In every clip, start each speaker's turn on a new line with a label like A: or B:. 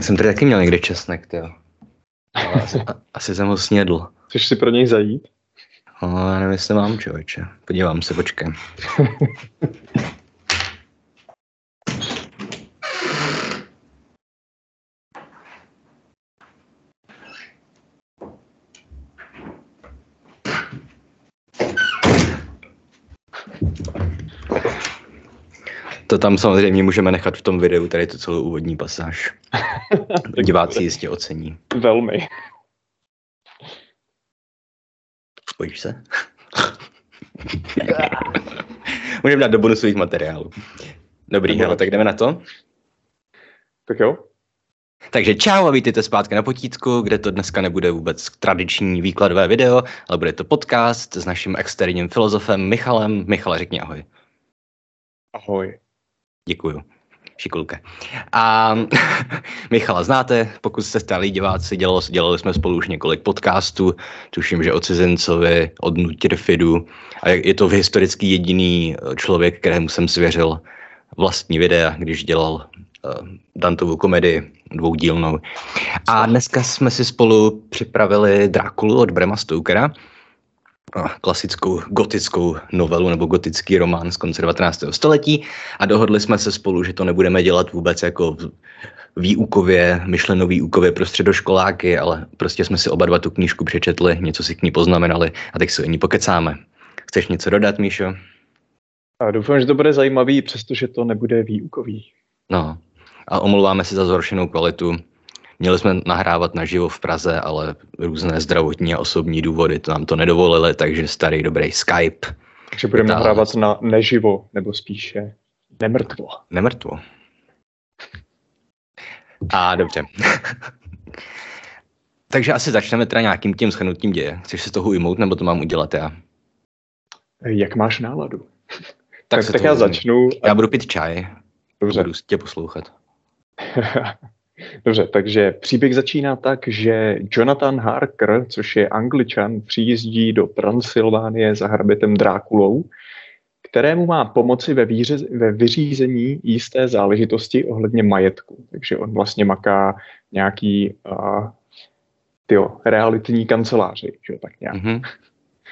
A: Jsem tady taky měl někde česnek, jo. Asi, asi jsem ho snědl.
B: Chceš si pro něj zajít?
A: No, já nevím, jestli mám, člověče. Podívám se, počkej. tam samozřejmě můžeme nechat v tom videu, tady to celou úvodní pasáž. Diváci jistě ocení.
B: Velmi.
A: Spojíš se? Můžeme dát do bonusových materiálů. Dobrý, hele, tak jdeme na to.
B: Tak jo.
A: Takže čau a vítejte zpátky na potítku, kde to dneska nebude vůbec tradiční výkladové video, ale bude to podcast s naším externím filozofem Michalem. Michale, řekni ahoj.
B: Ahoj.
A: Děkuju. Šikulka. A Michala znáte, pokud jste stálí diváci, dělali, dělali jsme spolu už několik podcastů, tuším, že o cizincovi, od Nutirfidu. A je to historicky jediný eh, člověk, kterému jsem svěřil vlastní videa, když dělal uh, Dantovu komedii dvoudílnou. A dneska jsme si spolu připravili Drákulu od Brema Stokera, klasickou gotickou novelu nebo gotický román z konce 19. století a dohodli jsme se spolu, že to nebudeme dělat vůbec jako výukově, myšleno výukově pro středoškoláky, ale prostě jsme si oba dva tu knížku přečetli, něco si k ní poznamenali a teď se o ní pokecáme. Chceš něco dodat, Míšo?
B: A doufám, že to bude zajímavý, přestože to nebude výukový.
A: No, a omlouváme se za zhoršenou kvalitu. Měli jsme nahrávat naživo v Praze, ale různé zdravotní a osobní důvody to nám to nedovolili, takže starý dobrý Skype.
B: Takže budeme nahrávat na neživo, nebo spíše nemrtvo.
A: Nemrtvo. A dobře. takže asi začneme teda nějakým tím schrnutím děje. Chceš se toho ujmout, nebo to mám udělat já?
B: Jak máš náladu? Tak, tak, tak já začnu.
A: A... Já budu pít čaj.
B: Dobře.
A: Budu tě poslouchat.
B: Dobře, takže příběh začíná tak, že Jonathan Harker, což je angličan, přijíždí do Transylvánie za hrabětem Drákulou, kterému má pomoci ve, výře, ve vyřízení jisté záležitosti ohledně majetku. Takže on vlastně maká nějaký uh, tyjo, realitní kanceláři, že tak nějak. Mm-hmm.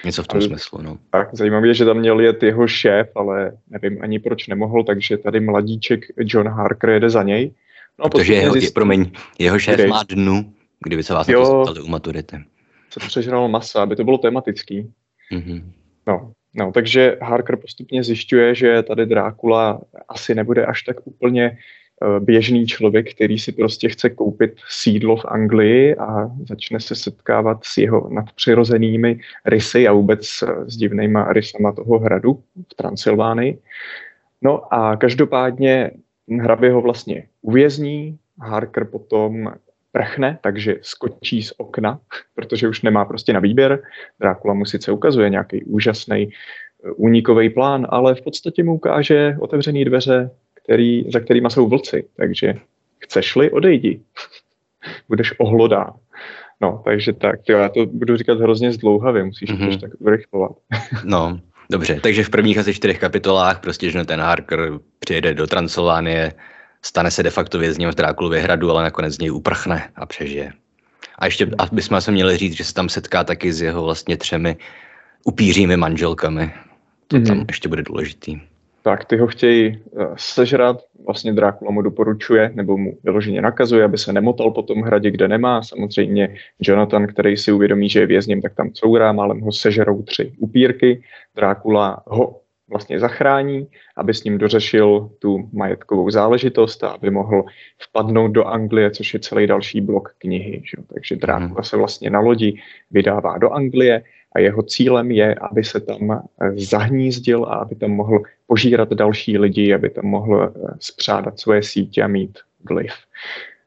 A: Něco v tom smyslu, no.
B: Tak, zajímavé je, že tam měl jet jeho šéf, ale nevím ani proč nemohl, takže tady mladíček John Harker jede za něj.
A: No, Protože jeho, zjistí, promiň, jeho šéf kde? má dnu, kdyby se vás jo, na to u maturity.
B: Se přežral masa, aby to bylo tematický. Mm-hmm. No, no, takže Harker postupně zjišťuje, že tady Drákula asi nebude až tak úplně uh, běžný člověk, který si prostě chce koupit sídlo v Anglii a začne se setkávat s jeho nadpřirozenými rysy a vůbec s divnýma rysama toho hradu v Transylvánii. No a každopádně hrabě ho vlastně uvězní, Harker potom prchne, takže skočí z okna, protože už nemá prostě na výběr. Drákula mu sice ukazuje nějaký úžasný eh, únikový plán, ale v podstatě mu ukáže otevřený dveře, který, za kterými jsou vlci. Takže chceš-li, odejdi. Budeš ohlodá. No, takže tak, jo, já to budu říkat hrozně zdlouhavě, musíš mm-hmm. to tak urychlovat.
A: no, dobře, takže v prvních asi čtyřech kapitolách prostě, že ten Harker přijede do Transylvánie, stane se de facto vězněm v Drákulově hradu, ale nakonec z něj uprchne a přežije. A ještě bychom se měli říct, že se tam setká taky s jeho vlastně třemi upířími manželkami. To mm-hmm. tam ještě bude důležitý.
B: Tak ty ho chtějí uh, sežrat, vlastně Drákula mu doporučuje, nebo mu vyloženě nakazuje, aby se nemotal po tom hradě, kde nemá. Samozřejmě Jonathan, který si uvědomí, že je vězněm, tak tam courá, málem ho sežerou tři upírky. Drákula ho vlastně zachrání, aby s ním dořešil tu majetkovou záležitost a aby mohl vpadnout do Anglie, což je celý další blok knihy. Že? Takže Drákula mhm. se vlastně na lodi vydává do Anglie a jeho cílem je, aby se tam eh, zahnízdil a aby tam mohl požírat další lidi, aby tam mohl eh, spřádat svoje sítě a mít vliv.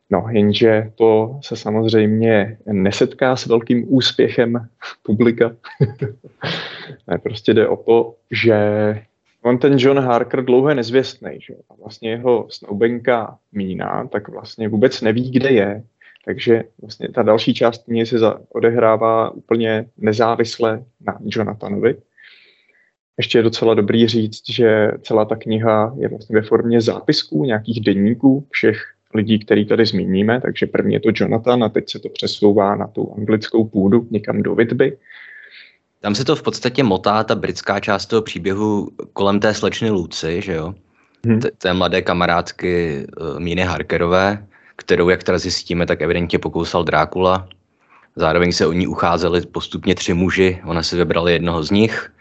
B: No, jenže to se samozřejmě nesetká s velkým úspěchem publika. ne, prostě jde o to, že on ten John Harker dlouho je nezvěstný, že? a vlastně jeho snoubenka Mína, tak vlastně vůbec neví, kde je, takže vlastně ta další část knihy se odehrává úplně nezávisle na Jonathanovi. Ještě je docela dobrý říct, že celá ta kniha je vlastně ve formě zápisků, nějakých denníků všech lidí, který tady zmíníme, takže první je to Jonathan a teď se to přesouvá na tu anglickou půdu někam do Whitby.
A: Tam se to v podstatě motá, ta britská část toho příběhu kolem té slečny Lucy, že jo? Hmm. Té mladé kamarádky uh, Míny Harkerové, kterou, jak teda zjistíme, tak evidentně pokousal Drákula. Zároveň se o ní ucházeli postupně tři muži, ona si vybrala jednoho z nich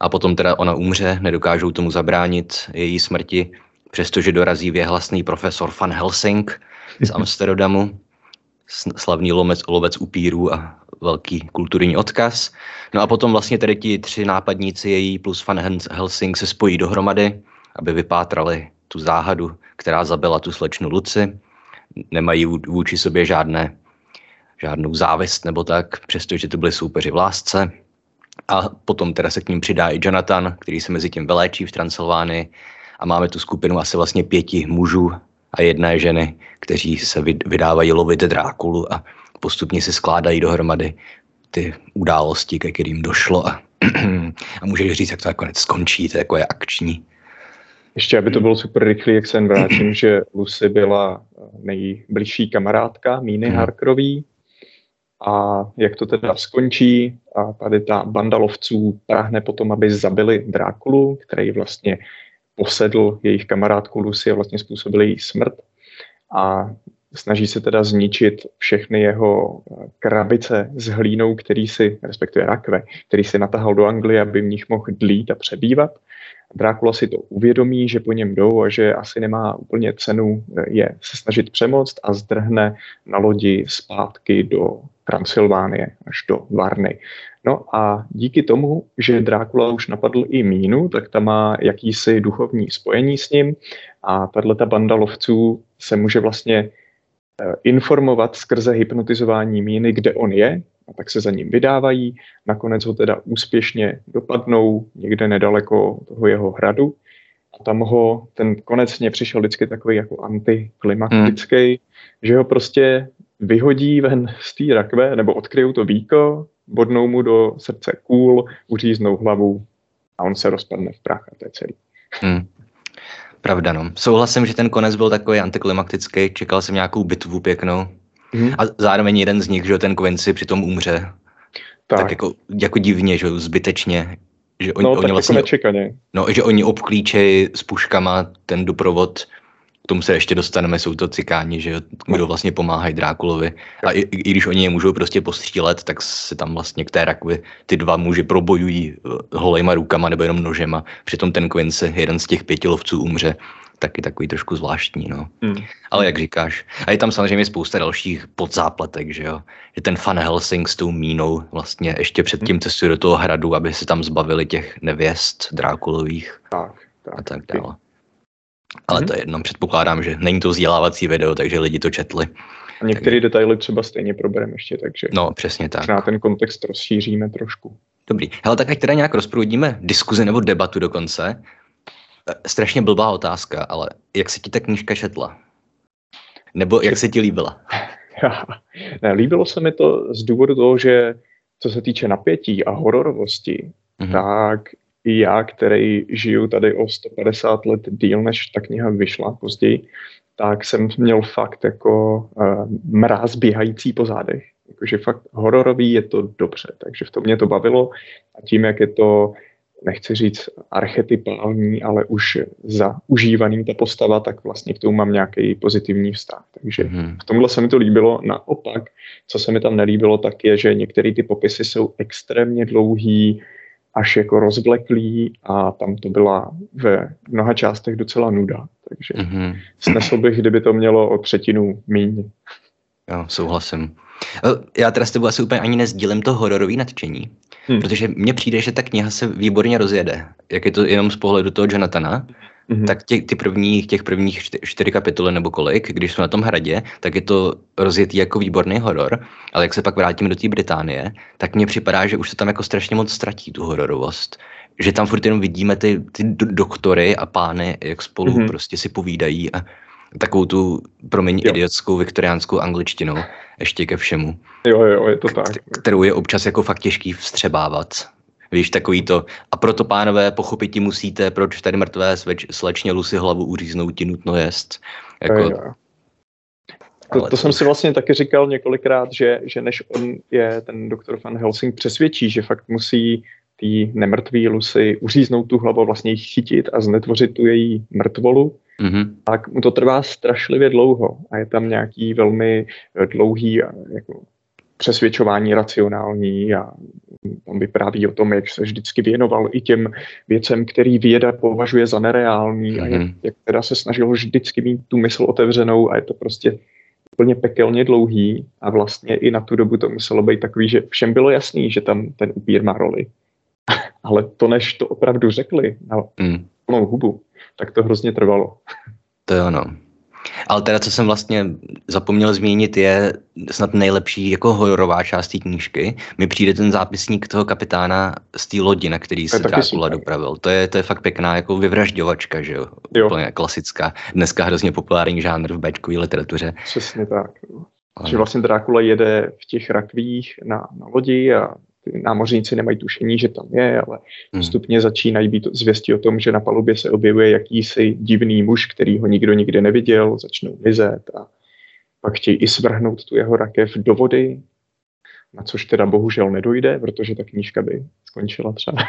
A: a potom teda ona umře, nedokážou tomu zabránit její smrti, přestože dorazí věhlasný profesor Van Helsing z Amsterdamu, slavný lovec, lovec upírů a velký kulturní odkaz. No a potom vlastně tedy ti tři nápadníci její plus Van Helsing se spojí dohromady, aby vypátrali tu záhadu, která zabila tu slečnu Luci. Nemají vůči sobě žádné, žádnou závist nebo tak, přestože to byly soupeři v lásce. A potom teda se k ním přidá i Jonathan, který se mezi tím vyléčí v Transylvánii. A máme tu skupinu asi vlastně pěti mužů a jedné ženy, kteří se vydávají lovit Drákulu a postupně se skládají dohromady ty události, ke kterým došlo a, a můžeš říct, jak to nakonec skončí, to jako je akční.
B: Ještě, aby to bylo super rychlý, jak se vrátím, že Lucy byla nejbližší kamarádka Míny hmm. Harkerový a jak to teda skončí? A tady ta banda lovců práhne potom, aby zabili Drákulu, který vlastně posedl jejich kamarádku Lucy a vlastně způsobil její smrt. A snaží se teda zničit všechny jeho eh, krabice s hlínou, který si, respektive rakve, který si natahal do Anglie, aby v nich mohl dlít a přebývat. Drákula si to uvědomí, že po něm jdou a že asi nemá úplně cenu eh, je se snažit přemoct a zdrhne na lodi zpátky do Transylvánie až do Varny. No a díky tomu, že Drákula už napadl i Mínu, tak ta má jakýsi duchovní spojení s ním a tato banda lovců se může vlastně informovat skrze hypnotizování míny, kde on je, a tak se za ním vydávají. Nakonec ho teda úspěšně dopadnou někde nedaleko toho jeho hradu. A tam ho, ten konec mě přišel vždycky takový jako antiklimatický, hmm. že ho prostě vyhodí ven z té rakve, nebo odkryjou to víko, bodnou mu do srdce kůl, uříznou hlavu a on se rozpadne v prach a to je celý. Hmm.
A: Pravda, no. Souhlasím, že ten konec byl takový antiklimatický, čekal jsem nějakou bitvu pěknou. Mm. A zároveň jeden z nich, že ten Quincy přitom umře. Tak, tak jako, jako divně, že zbytečně. Že
B: oni, no, oni tak vlastně, jako nečekaně.
A: No, že oni obklíčejí s puškama ten doprovod tomu se ještě dostaneme, jsou to cikáni, že kdo vlastně pomáhají Drákulovi. A i, i, když oni je můžou prostě postřílet, tak se tam vlastně k té rakvi ty dva muži probojují eh, holejma rukama nebo jenom nožema. Přitom ten Quincy, jeden z těch pěti lovců, umře taky takový trošku zvláštní, no. Hmm. Ale jak říkáš. A je tam samozřejmě spousta dalších podzápletek, že jo. Že ten Fan Helsing s tou mínou vlastně ještě předtím cestuje do toho hradu, aby se tam zbavili těch nevěst Drákulových.
B: Tak, tak.
A: A tak dále. Ale mm-hmm. to je jedno, předpokládám, že není to vzdělávací video, takže lidi to četli.
B: A některé tak... detaily třeba stejně probereme ještě, takže
A: no, přesně tak.
B: na ten kontext rozšíříme trošku.
A: Dobrý. Hele, tak ať teda nějak rozproudíme diskuzi nebo debatu dokonce. E, strašně blbá otázka, ale jak se ti ta knížka četla? Nebo jak se ti líbila?
B: ne, líbilo se mi to z důvodu toho, že co se týče napětí a hororovosti, mm-hmm. tak i já, který žiju tady o 150 let díl, než ta kniha vyšla později, tak jsem měl fakt jako uh, mráz běhající po zádech. Jakože fakt hororový je to dobře, takže v tom mě to bavilo a tím, jak je to, nechci říct archetypální, ale už zaužívaný ta postava, tak vlastně k tomu mám nějaký pozitivní vztah. Takže mm. v tomhle se mi to líbilo. Naopak, co se mi tam nelíbilo, tak je, že některé ty popisy jsou extrémně dlouhý, až jako rozvleklý a tam to byla ve mnoha částech docela nuda. Takže mm-hmm. snesl bych, kdyby to mělo o třetinu míň.
A: Jo, souhlasím. Já teda s tebou asi úplně ani nezdílím to hororový nadšení, hmm. protože mně přijde, že ta kniha se výborně rozjede. Jak je to jenom z pohledu toho Jonathana, mm-hmm. tak tě, ty prvních, těch prvních čtyři kapitoly nebo kolik, když jsou na tom hradě, tak je to rozjetý jako výborný horor, ale jak se pak vrátíme do té Británie, tak mně připadá, že už se tam jako strašně moc ztratí tu hororovost. Že tam furt jenom vidíme ty, ty doktory a pány, jak spolu mm-hmm. prostě si povídají a takovou tu, promiň, jo. idiotskou viktoriánskou angličtinou ještě ke všemu.
B: Jo, jo, je to tak.
A: Kterou je občas jako fakt těžký vstřebávat. Víš, takový to. A proto, pánové, pochopit musíte, proč tady mrtvé sleč, slečně Lucy hlavu uříznout ti nutno jest. Jako,
B: To, to, to jsem si vlastně taky říkal několikrát, že, že než on je, ten doktor Van Helsing přesvědčí, že fakt musí tý nemrtvý Lucy uříznout tu hlavu, vlastně ji chytit a znetvořit tu její mrtvolu, mm-hmm. tak mu to trvá strašlivě dlouho a je tam nějaký velmi dlouhý jako přesvědčování racionální a on vypráví o tom, jak se vždycky věnoval i těm věcem, který věda považuje za nereální mm-hmm. a jak, mhm. jak teda se snažil vždycky mít tu mysl otevřenou a je to prostě úplně pekelně dlouhý a vlastně i na tu dobu to muselo být takový, že všem bylo jasný, že tam ten upír má roli. Ale to, než to opravdu řekli na mm. plnou hubu, tak to hrozně trvalo.
A: To je ono. Ale teda, co jsem vlastně zapomněl zmínit, je snad nejlepší jako hororová část té knížky. Mi přijde ten zápisník toho kapitána z té lodi, na který se Drácula dopravil. To je, to je fakt pěkná jako vyvražďovačka, že jo? jo. Úplně klasická. Dneska hrozně populární žánr v bečkové literatuře.
B: Přesně tak. Ale... Že vlastně Drákula jede v těch rakvích na, na lodi a námořníci nemají tušení, že tam je, ale hmm. postupně začínají být zvěstí o tom, že na palubě se objevuje jakýsi divný muž, který ho nikdo nikdy neviděl, začnou mizet a pak chtějí i svrhnout tu jeho rakev do vody, na což teda bohužel nedojde, protože ta knížka by skončila třeba.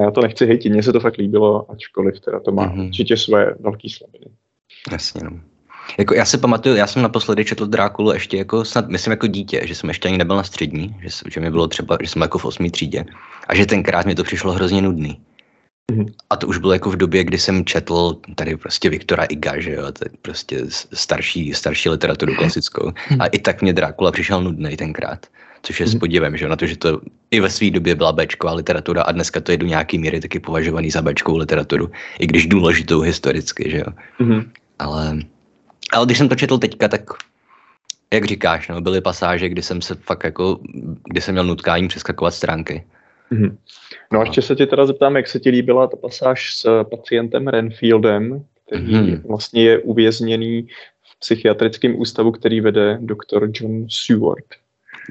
B: Já to nechci hejtit, mně se to fakt líbilo, ačkoliv teda to má mm-hmm. určitě své velké slabiny.
A: Jasně, no. Jako já si pamatuju, já jsem naposledy četl Drákulu ještě jako snad, myslím jako dítě, že jsem ještě ani nebyl na střední, že, že mi bylo třeba, že jsem jako v osmý třídě a že tenkrát mi to přišlo hrozně nudný. Mm-hmm. A to už bylo jako v době, kdy jsem četl tady prostě Viktora Iga, že jo, to je prostě starší, starší literaturu klasickou. A i tak mě Drákula přišel nudný tenkrát. Což je s mhm. podívem, že na to, že to i ve své době byla Bčková literatura a dneska to je do nějaký míry taky považovaný za Bčkovou literaturu, i když důležitou historicky, že jo. Ale ale když jsem to četl teďka, tak jak říkáš, no, byly pasáže, kdy jsem se fakt jako, kdy jsem měl nutkání přeskakovat stránky.
B: Mm-hmm. No a ještě se tě teda zeptám, jak se ti líbila ta pasáž s pacientem Renfieldem, který mm-hmm. vlastně je uvězněný v psychiatrickém ústavu, který vede doktor John Seward.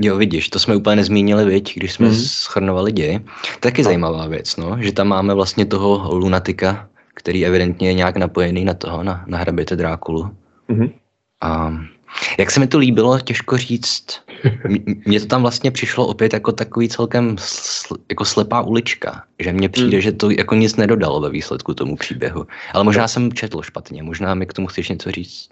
A: Jo, vidíš, to jsme úplně nezmínili, viď, když jsme mm-hmm. schrnovali ději. Taky no. zajímavá věc, no, že tam máme vlastně toho lunatika, který evidentně je nějak napojený na toho, na, na hraběte Drákulu. Mm-hmm. A jak se mi to líbilo, těžko říct. Mně to tam vlastně přišlo opět jako takový celkem sl, jako slepá ulička, že mně přijde, mm. že to jako nic nedodalo ve výsledku tomu příběhu. Ale možná jsem četl špatně, možná mi k tomu chceš něco říct.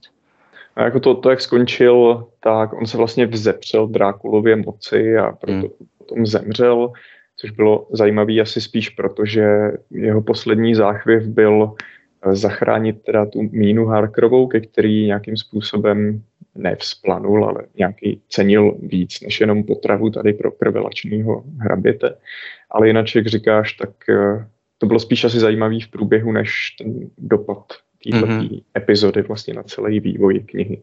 B: A jako to, to, jak skončil, tak on se vlastně vzepřel Drákulově moci a proto mm. potom zemřel, což bylo zajímavé asi spíš proto, že jeho poslední záchvěv byl zachránit teda tu mínu Harkerovou, ke který nějakým způsobem nevzplanul, ale nějaký cenil víc než jenom potravu tady pro krvelačního hraběte. Ale jinak, jak říkáš, tak eh, to bylo spíš asi zajímavý v průběhu, než ten dopad této mm-hmm. epizody vlastně na celý vývoj knihy.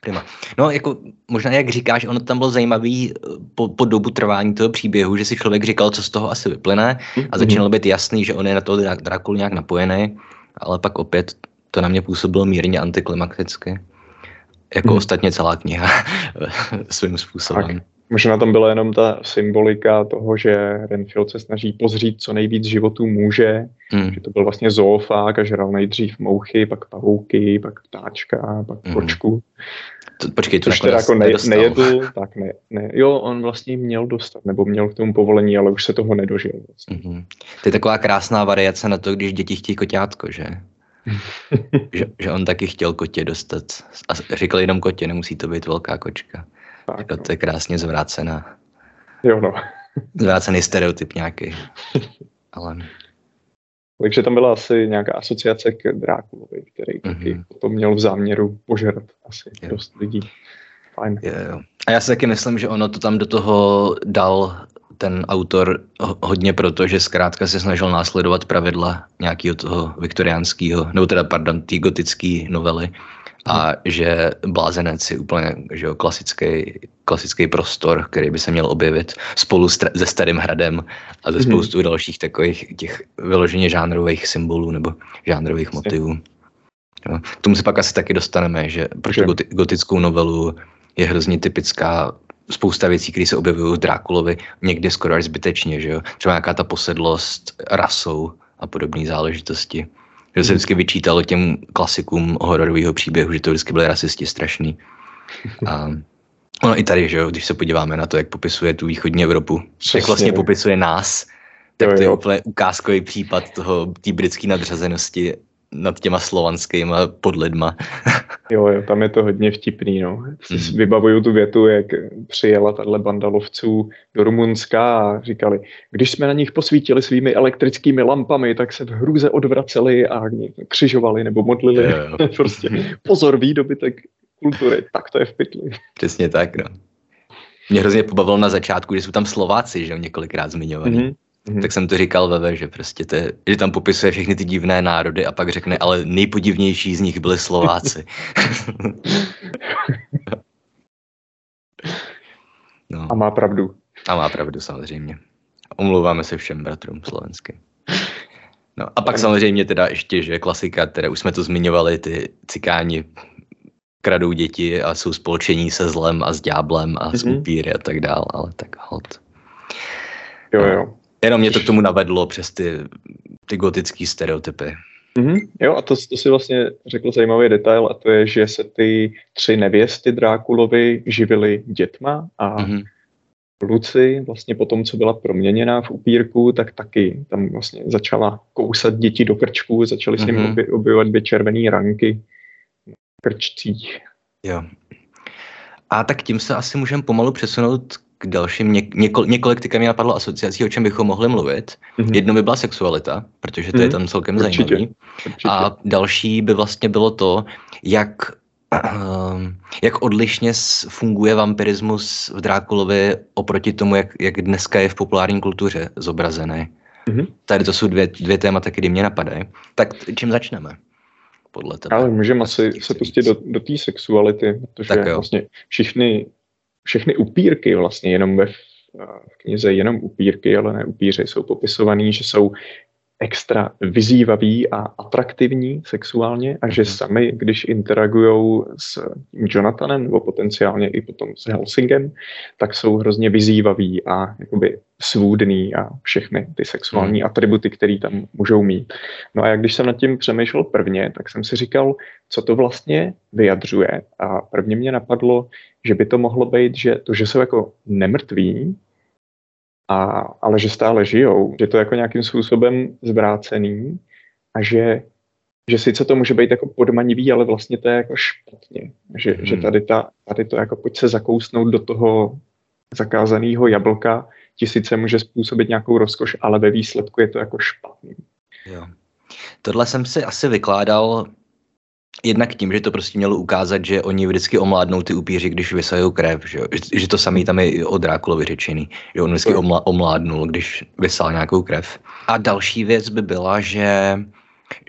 A: Prima. No, jako možná jak říkáš, ono tam bylo zajímavý eh, po, po dobu trvání toho příběhu, že si člověk říkal, co z toho asi vyplyne a začínalo být jasný, že on je na toho Drakulu nějak napojený ale pak opět to na mě působilo mírně antiklimaticky. Jako hmm. ostatně celá kniha svým způsobem. Tak.
B: Možná tam byla jenom ta symbolika toho, že Renfield se snaží pozřít co nejvíc životů může, hmm. že to byl vlastně zoofák a žral nejdřív mouchy, pak pavouky, pak ptáčka, pak hmm. kočku.
A: To, počkej, to
B: Což teda jako ne, nejedl, tak ne, ne. Jo, on vlastně měl dostat, nebo měl k tomu povolení, ale už se toho nedožil. Vlastně. Mm-hmm.
A: To je taková krásná variace na to, když děti chtějí koťátko, že? že, že on taky chtěl kotě dostat. A říkal jenom kotě, nemusí to být velká kočka. Tak, jako, no. To je krásně zvrácená.
B: Jo, no.
A: Zvrácený stereotyp nějaký. Ale...
B: Takže tam byla asi nějaká asociace k Drákulovi, který mm-hmm. taky mhm. potom měl v záměru požerat asi jo. dost lidí. Fajn.
A: Jo, jo. A já si taky myslím, že ono to tam do toho dal ten autor hodně proto, že zkrátka se snažil následovat pravidla nějakého toho viktoriánského, nebo teda, pardon, té gotické novely a hmm. že blázenec je úplně že jo, klasický, klasický prostor, který by se měl objevit spolu s, se Starým hradem a ze hmm. spoustu hmm. dalších takových těch vyloženě žánrových symbolů nebo žánrových motivů. Jo. K tomu se pak asi taky dostaneme, že pro goti, gotickou novelu je hrozně typická spousta věcí, které se objevují v Drákulovi, někdy skoro až zbytečně, že jo. Třeba nějaká ta posedlost rasou a podobné záležitosti Že se vždycky vyčítalo těm klasikům hororového příběhu, že to vždycky byly rasisti strašný. A ono i tady, že jo, když se podíváme na to, jak popisuje tu východní Evropu, Přesně. jak vlastně popisuje nás, tak to je úplně ukázkový případ toho, té britské nadřazenosti nad těma slovanskýma podlidma.
B: jo, jo, tam je to hodně vtipný, no. Mm. vybavuju tu větu, jak přijela tahle banda lovců do Rumunska a říkali, když jsme na nich posvítili svými elektrickými lampami, tak se v hrůze odvraceli a křižovali nebo modlili. Jo, jo. prostě pozor, výdobytek kultury, tak to je v pytli.
A: Přesně tak, no. Mě hrozně pobavilo na začátku, že jsou tam Slováci, že jo, několikrát zmiňovaný. Mm-hmm. Mm-hmm. Tak jsem to říkal Veve, že prostě to je, že tam popisuje všechny ty divné národy a pak řekne, ale nejpodivnější z nich byli Slováci.
B: no. A má pravdu.
A: A má pravdu samozřejmě. Omlouváme se všem bratrům slovenským. No a pak samozřejmě teda ještě, že klasika, které už jsme to zmiňovali, ty cikáni kradou děti a jsou spolčení se zlem a s ďáblem a mm-hmm. s mhm. upíry a tak dál, ale tak hod.
B: Jo, jo.
A: Jenom mě to k tomu navedlo přes ty, ty gotické stereotypy.
B: Mm-hmm. Jo, a to, to si vlastně řekl zajímavý detail, a to je, že se ty tři nevěsty Drákulovi živily dětma a mm-hmm. Luci vlastně po tom, co byla proměněná v upírku, tak taky tam vlastně začala kousat děti do krčků, začaly mm-hmm. s nimi mhm. objevovat dvě červené ranky v krčcích.
A: Jo. A tak tím se asi můžeme pomalu přesunout k dalším, něk, něko, několik teďka mi napadlo asociací, o čem bychom mohli mluvit. Mm-hmm. Jedno by byla sexualita, protože to mm-hmm. je mhm. tam celkem Určitě. zajímavý. Určitě. A další by vlastně bylo to, jak uh, jak odlišně funguje vampirismus v Drákulovi oproti tomu, jak, jak dneska je v populární kultuře zobrazený. Mm-hmm. Tady to jsou dvě, dvě témata, které mě napadají. Tak čím začneme? Podle tebe.
B: Ale můžeme asi se pustit do, do té sexuality, protože vlastně všichni všechny upírky vlastně jenom ve v knize jenom upírky, ale ne upíři, jsou popisovaný, že jsou extra vyzývaví a atraktivní sexuálně a že mhm. sami, když interagují s Jonathanem nebo potenciálně i potom s Helsingem, tak jsou hrozně vyzývaví a jakoby svůdný a všechny ty sexuální hmm. atributy, které tam můžou mít. No a jak když jsem nad tím přemýšlel prvně, tak jsem si říkal, co to vlastně vyjadřuje a prvně mě napadlo, že by to mohlo být, že to, že jsou jako nemrtví, a, ale že stále žijou, že to je jako nějakým způsobem zvrácený a že, že sice to může být jako podmanivý, ale vlastně to je jako špatně. Že, hmm. že tady, ta, tady to jako pojď se zakousnout do toho zakázaného jablka, ti sice může způsobit nějakou rozkoš, ale ve výsledku je to jako špatný.
A: Jo. Tohle jsem si asi vykládal Jednak tím, že to prostě mělo ukázat, že oni vždycky omládnou ty upíři, když vysajou krev, že, že to samý tam je o Drákulovi řečený, že on vždycky omla, omládnul, když vysal nějakou krev. A další věc by byla, že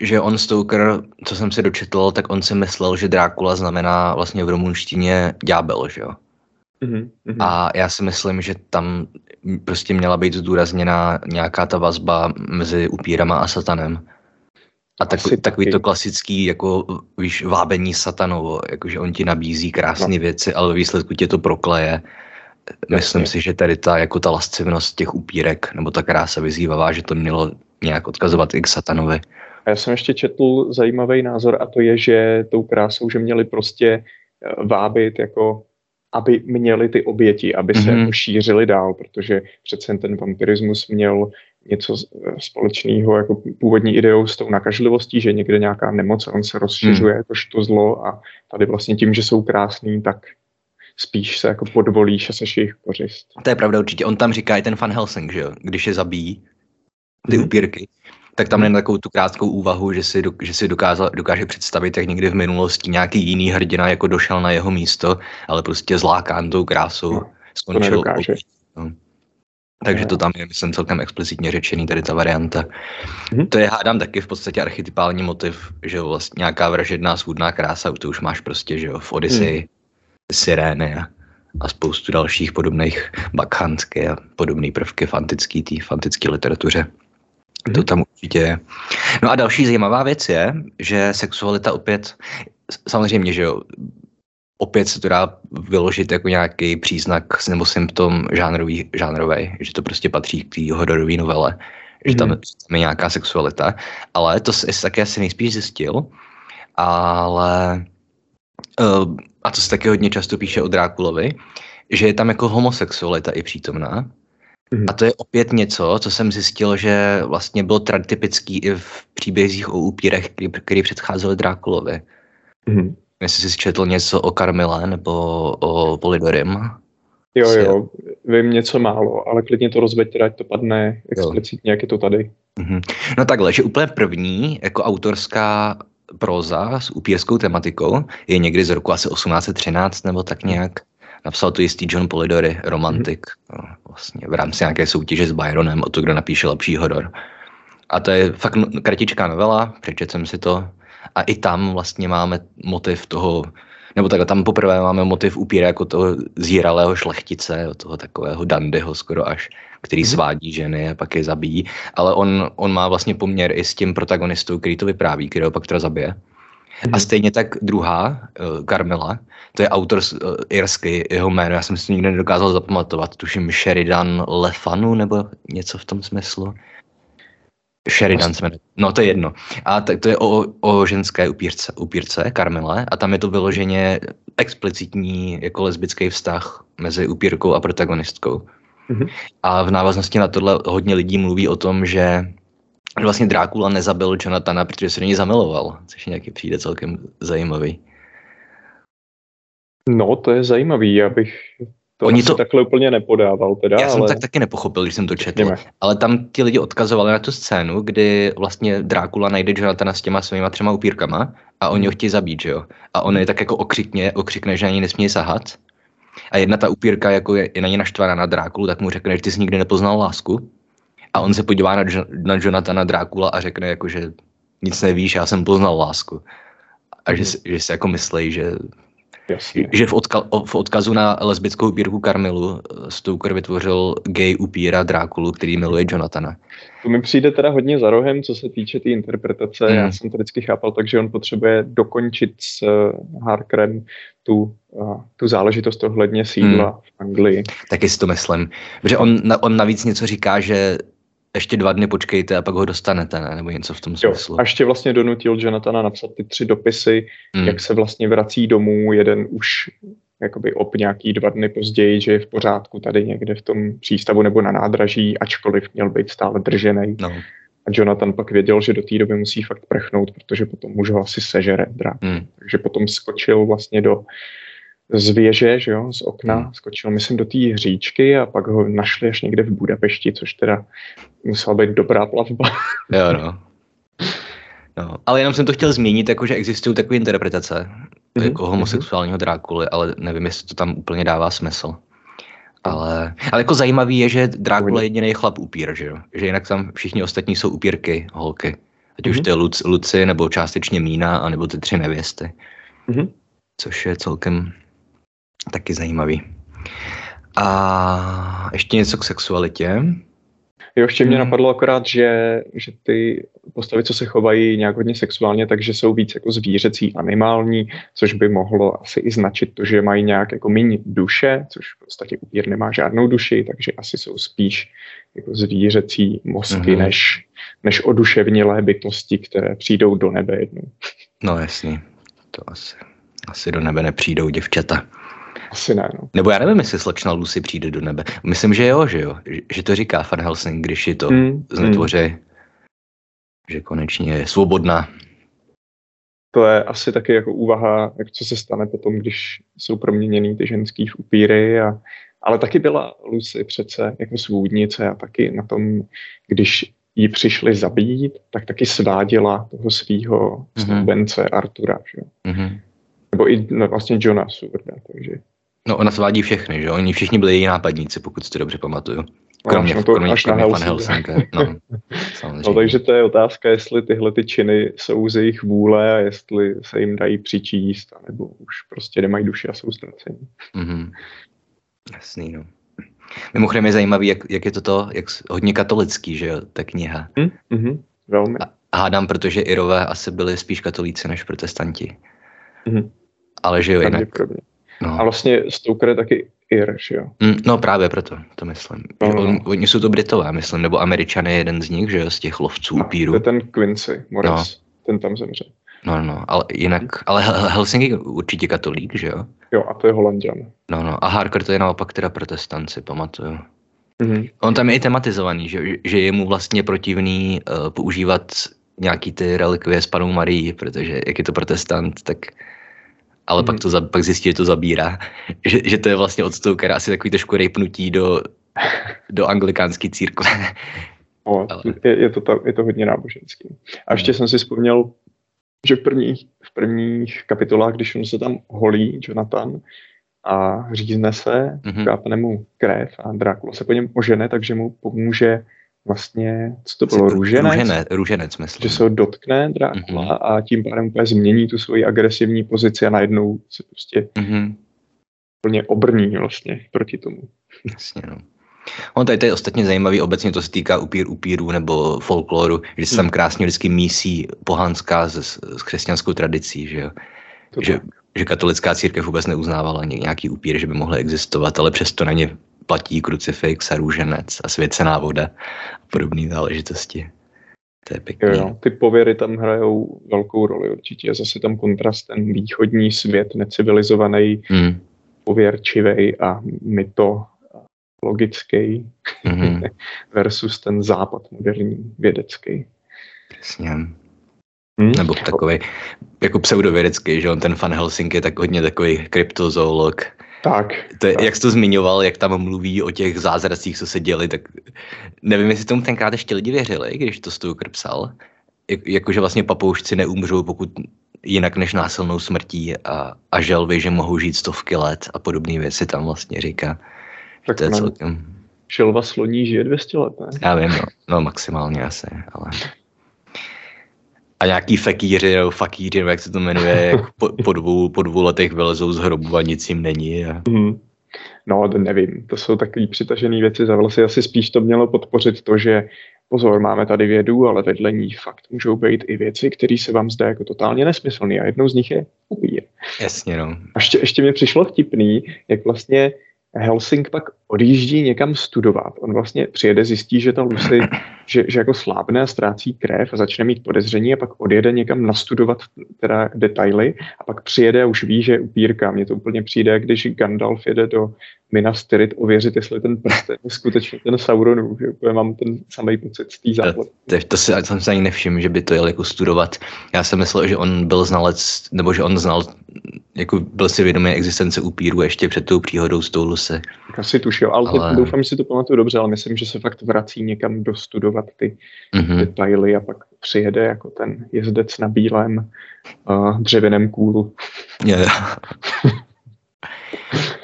A: že on Stoker, co jsem si dočetl, tak on si myslel, že Drákula znamená vlastně v rumunštině ďábel, že jo? Mm-hmm. A já si myslím, že tam prostě měla být zdůrazněna nějaká ta vazba mezi upírama a satanem. A tak, takový to klasický, jako víš, vábení satanovo, jakože on ti nabízí krásné no. věci, ale ve výsledku tě to prokleje. Myslím Jasně. si, že tady ta, jako ta lascivnost těch upírek, nebo ta krása vyzývavá, že to mělo nějak odkazovat i k satanovi.
B: A já jsem ještě četl zajímavý názor a to je, že tou krásou, že měli prostě eh, vábit jako aby měli ty oběti, aby se mm-hmm. šířili dál, protože přece ten vampirismus měl něco společného jako původní ideou s tou nakažlivostí, že někde nějaká nemoc on se rozšiřuje hmm. jakož to zlo a tady vlastně tím, že jsou krásný, tak spíš se jako podvolíš a seš jejich kořist.
A: To je pravda určitě. On tam říká i ten Van Helsing, že jo? Když je zabíjí, ty hmm. upírky, tak tam hmm. jen takovou tu krátkou úvahu, že si, do, že si dokázal, dokáže představit, jak někdy v minulosti nějaký jiný hrdina jako došel na jeho místo, ale prostě zlákán tou krásou no, skončil. To no. Takže to tam je, myslím, celkem explicitně řečený, tady ta varianta. Mm-hmm. To je, hádám, taky v podstatě archetypální motiv, že jo, vlastně nějaká vražedná svůdná krása, to už máš prostě, že jo, v Odyssey, mm. Sirény a, a spoustu dalších podobných bakhanské a podobné prvky v antické, tý, v antické literatuře. Mm-hmm. To tam určitě je. No a další zajímavá věc je, že sexualita opět, samozřejmě, že jo, opět se to dá vyložit jako nějaký příznak nebo symptom žánrový, žánrový, že to prostě patří k té hororové novele, že tam, mm. tam je nějaká sexualita, ale to jsi taky asi nejspíš zjistil, ale uh, a to se taky hodně často píše o Drákulovi, že je tam jako homosexualita i přítomná. Mm. A to je opět něco, co jsem zjistil, že vlastně bylo typický i v příbězích o upírech, který, který předcházeli Drákulovi. Mm. Jestli jsi četl něco o Karmile nebo o Polidorim.
B: Jo, jo, vím něco málo, ale klidně to rozveď, ať to padne explicitně, jak je to tady.
A: Mm-hmm. No takhle, že úplně první jako autorská proza s upírskou tematikou je někdy z roku asi 1813 nebo tak nějak. Napsal to jistý John Polidori, romantik, mm-hmm. no, vlastně v rámci nějaké soutěže s Byronem o to, kdo napíše lepší horor. A to je fakt kratičká novela, přečet jsem si to. A i tam vlastně máme motiv toho, nebo takhle, tam poprvé máme motiv upíra jako toho zíralého šlechtice, toho takového dandyho skoro až, který mm-hmm. svádí ženy a pak je zabíjí. Ale on, on má vlastně poměr i s tím protagonistou, který to vypráví, který ho pak teda zabije. A mhm. stejně tak druhá, uh, Carmela, to je autor uh, irský, jeho jméno, já jsem si to nikdy nedokázal zapamatovat, tuším Sheridan Lefanu nebo něco v tom smyslu. Sheridan jsme, no to je jedno. A tak to je o, o ženské upírce, upírce, Karmele, a tam je to vyloženě explicitní jako lesbický vztah mezi upírkou a protagonistkou. Mm-hmm. A v návaznosti na tohle hodně lidí mluví o tom, že vlastně Drákula nezabil Jonathana, protože se do něj zamiloval, což nějaký přijde celkem zajímavý.
B: No, to je zajímavý, já bych to Oni to takhle úplně nepodával teda,
A: Já ale... jsem tak taky nepochopil, když jsem to četl, Jdeme. ale tam ti lidi odkazovali na tu scénu, kdy vlastně Drákula najde Jonathana s těma svýma třema upírkama a oni ho chtějí zabít, že jo? A on je tak jako okřikně, okřikne, že ani nesmí sahat. A jedna ta upírka jako je, je na ně naštvaná na Drákulu, tak mu řekne, že ty jsi nikdy nepoznal lásku. A on se podívá na, na Jonathana Drákula a řekne jako, že nic nevíš, já jsem poznal lásku. A že, mhm. že si jako myslí, že Jasně. Že v, odka- v odkazu na lesbickou upírku Karmilu eh, Stoker vytvořil gay upíra Drákulu, který miluje Jonathana.
B: To mi přijde teda hodně za rohem, co se týče té tý interpretace. Mm. Já jsem to vždycky chápal tak, že on potřebuje dokončit s uh, Harkerem tu, uh, tu záležitost ohledně sídla mm. v Anglii.
A: Taky si to myslím. Protože on, on navíc něco říká, že ještě dva dny počkejte a pak ho dostanete, ne? nebo něco v tom smyslu.
B: Jo, a ještě vlastně donutil Jonathana napsat ty tři dopisy, hmm. jak se vlastně vrací domů, jeden už jakoby op nějaký dva dny později, že je v pořádku tady někde v tom přístavu nebo na nádraží, ačkoliv měl být stále držený. No. A Jonathan pak věděl, že do té doby musí fakt prchnout, protože potom už ho asi sežere drák. Hmm. Takže potom skočil vlastně do z věže, že jo, z okna, hmm. skočil, myslím, do té hříčky a pak ho našli až někde v Budapešti, což teda musela být dobrá plavba.
A: jo, no. no. Ale jenom jsem to chtěl zmínit, jako, že existují takové interpretace mm-hmm. jako homosexuálního Drákuly, ale nevím, jestli to tam úplně dává smysl. Ale, ale jako zajímavý je, že Drákula je jediný chlap upír, že jo? Že jinak tam všichni ostatní jsou upírky, holky. Ať mm-hmm. už mhm. to je Luc, Luci, nebo částečně Mína, anebo ty tři nevěsty. Mm-hmm. Což je celkem taky zajímavý. A ještě něco k sexualitě.
B: Jo, ještě mě hmm. napadlo akorát, že, že ty postavy, co se chovají nějak hodně sexuálně, takže jsou víc jako zvířecí, animální, což by mohlo asi i značit to, že mají nějak jako méně duše, což v podstatě upír nemá žádnou duši, takže asi jsou spíš jako zvířecí mozky, hmm. než, než oduševnilé bytosti, které přijdou do nebe jednou.
A: No jasně, to asi, asi do nebe nepřijdou děvčata.
B: Asi ne, no.
A: Nebo já nevím, jestli slečna Lucy přijde do nebe. Myslím, že jo, že jo. Že to říká Van Helsing, když je to mm, znetvoře, mm. že konečně je svobodná.
B: To je asi taky jako úvaha, jak co se stane potom, když jsou proměněný ty ženský v upíry. A, ale taky byla Lucy přece jako svůdnice a taky na tom, když ji přišli zabít, tak taky sváděla toho svého mm-hmm. snubence Artura. Že? Mm-hmm. Nebo i no, vlastně Johna Suvrda, takže
A: No ona svádí všechny, že Oni všichni byli její nápadníci, pokud si to dobře pamatuju. Kromě,
B: to kromě, kromě Van Helsinga. No, no, takže to je otázka, jestli tyhle ty činy jsou z jejich vůle a jestli se jim dají přičíst, nebo už prostě nemají duši a jsou ztracení. Mm-hmm.
A: Jasný, no. Mimochodem je zajímavý, jak, jak je to to, jak hodně katolický, že jo, ta kniha.
B: Mm-hmm. Velmi.
A: A hádám, protože Irové asi byli spíš katolíci než protestanti. Mm-hmm. Ale že jo, jinak.
B: No. A vlastně Stoker je taky Ir, že jo?
A: Mm, no právě proto, to myslím. No, no. On, oni jsou to Britové, myslím, nebo Američané je jeden z nich, že jo, z těch lovců
B: no,
A: upíru.
B: To je ten Quincy Morris, no. ten tam zemřel.
A: No, no, ale jinak, ale Helsinki určitě katolík, že jo?
B: Jo, a to je Holandian.
A: No, no, a Harker to je naopak teda protestant, si pamatuju. Mm-hmm. On tam je i tematizovaný, že, že je mu vlastně protivný uh, používat nějaký ty relikvie s panou Marí, protože jak je to protestant, tak ale mm-hmm. pak, to, pak zjistí, že to zabírá. Že, že to je vlastně odstouk, asi takový trošku rejpnutí do, do anglikánské církve.
B: O, ale... je, je, to tam, je to hodně náboženský. A ještě mm. jsem si vzpomněl, že v prvních, v prvních kapitolách, když on se tam holí, Jonathan, a řízne se, mm-hmm. kápne mu krev a Drákula se po něm ožene, takže mu pomůže vlastně, co to bylo, růženec?
A: Růženec, růženec myslím.
B: Že se ho dotkne Drákula mm-hmm. a tím pádem úplně změní tu svoji agresivní pozici a najednou se prostě mm-hmm. plně obrní vlastně proti tomu.
A: Jasně, no. On tady to je ostatně zajímavý, obecně to se týká upír upírů nebo folkloru, že se tam hmm. krásně vždycky mísí pohanská s, s křesťanskou tradicí, že jo. že, že katolická církev vůbec neuznávala nějaký upír, že by mohly existovat, ale přesto na ně platí krucifix a růženec a svěcená voda a podobné záležitosti. To je pěkný. Jo, jo.
B: Ty pověry tam hrajou velkou roli určitě. Je zase tam kontrast ten východní svět, necivilizovaný, hmm. pověrčivý a myto logický mm-hmm. versus ten západ moderní vědecký.
A: Přesně. Hmm? Nebo takový jako pseudovědecký, že on ten fan Helsinki je tak hodně takový kryptozoolog.
B: Tak.
A: To je,
B: tak.
A: Jak jsi to zmiňoval, jak tam mluví o těch zázracích, co se děli, tak nevím, jestli tomu tenkrát ještě lidi věřili, když to Stoker psal. Jak, jakože vlastně papoušci neumřou, pokud jinak než násilnou smrtí a, a želvy, že mohou žít stovky let a podobné věci tam vlastně říká.
B: Tak to je celkem... Šelva sloní žije 200 let, ne?
A: Já vím, no, no maximálně asi, ale... A nějaký fakíři, nebo fakíři, nebo jak se to jmenuje, jak po, po, dvou, po dvou letech vylezou z hrobu a nic jim není. A... Mm.
B: No, to nevím, to jsou takové přitažené věci za vlasy. Asi spíš to mělo podpořit to, že pozor, máme tady vědu, ale vedle ní fakt můžou být i věci, které se vám zdá jako totálně nesmyslné a jednou z nich je upír.
A: Jasně, no.
B: A ještě, ještě mě přišlo vtipný, jak vlastně Helsing pak odjíždí někam studovat. On vlastně přijede, zjistí, že ta Lucy, že, že jako slábne a ztrácí krev a začne mít podezření a pak odjede někam nastudovat teda detaily a pak přijede a už ví, že je upírka. Mně to úplně přijde, když Gandalf jede do Minas Tirith ověřit, jestli ten prsten je skutečně ten Sauronův. Že úplně mám ten samý pocit z té západy.
A: To, to, to si, jsem se ani nevšiml, že by to jel jako studovat. Já jsem myslel, že on byl znalec, nebo že on znal, jako byl si vědomý existence upíru ještě před tou příhodou s tou Lucy.
B: Asi tušil, ale, ale... doufám, že si to pamatuju dobře, ale myslím, že se fakt vrací někam dostudovat ty mm-hmm. detaily a pak přijede jako ten jezdec na bílém uh, dřevěném kůlu.
A: Yeah.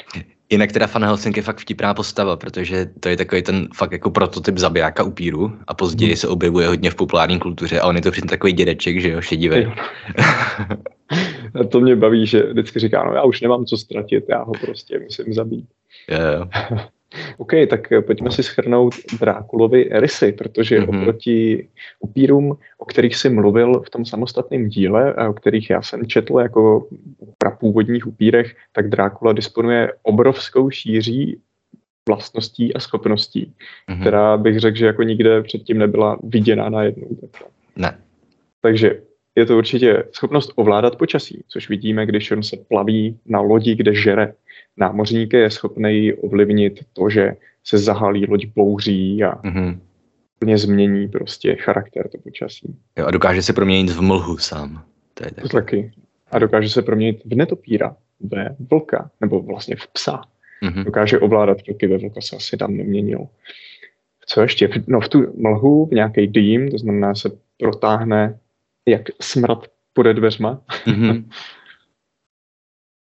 A: Jinak teda Fan Helsing je fakt vtipná postava, protože to je takový ten fakt jako prototyp zabijáka upíru a později se objevuje hodně v populární kultuře a on je to přesně takový dědeček, že jo, šedivý.
B: a to mě baví, že vždycky říká, no já už nemám co ztratit, já ho prostě musím zabít.
A: Yeah.
B: OK, tak pojďme si schrnout Drákulovi rysy, protože mm-hmm. oproti upírům, o kterých jsi mluvil v tom samostatném díle, a o kterých já jsem četl jako prapůvodních upírech, tak Drákula disponuje obrovskou šíří vlastností a schopností, mm-hmm. která bych řekl, že jako nikde předtím nebyla viděná na jednu.
A: Ne.
B: Takže je to určitě schopnost ovládat počasí, což vidíme, když on se plaví na lodi, kde žere námořník je schopný ovlivnit to, že se zahalí loď bouří a mm-hmm. plně změní prostě charakter to počasí.
A: Jo, a dokáže se proměnit v mlhu sám. To je taky.
B: To taky. A dokáže se proměnit v netopíra, ve vlka, nebo vlastně v psa. Mm-hmm. Dokáže ovládat vlky, ve vlka se asi tam neměnil. Co ještě? No v tu mlhu, v nějaký dým, to znamená se protáhne jak smrad pode dveřma. Mm-hmm.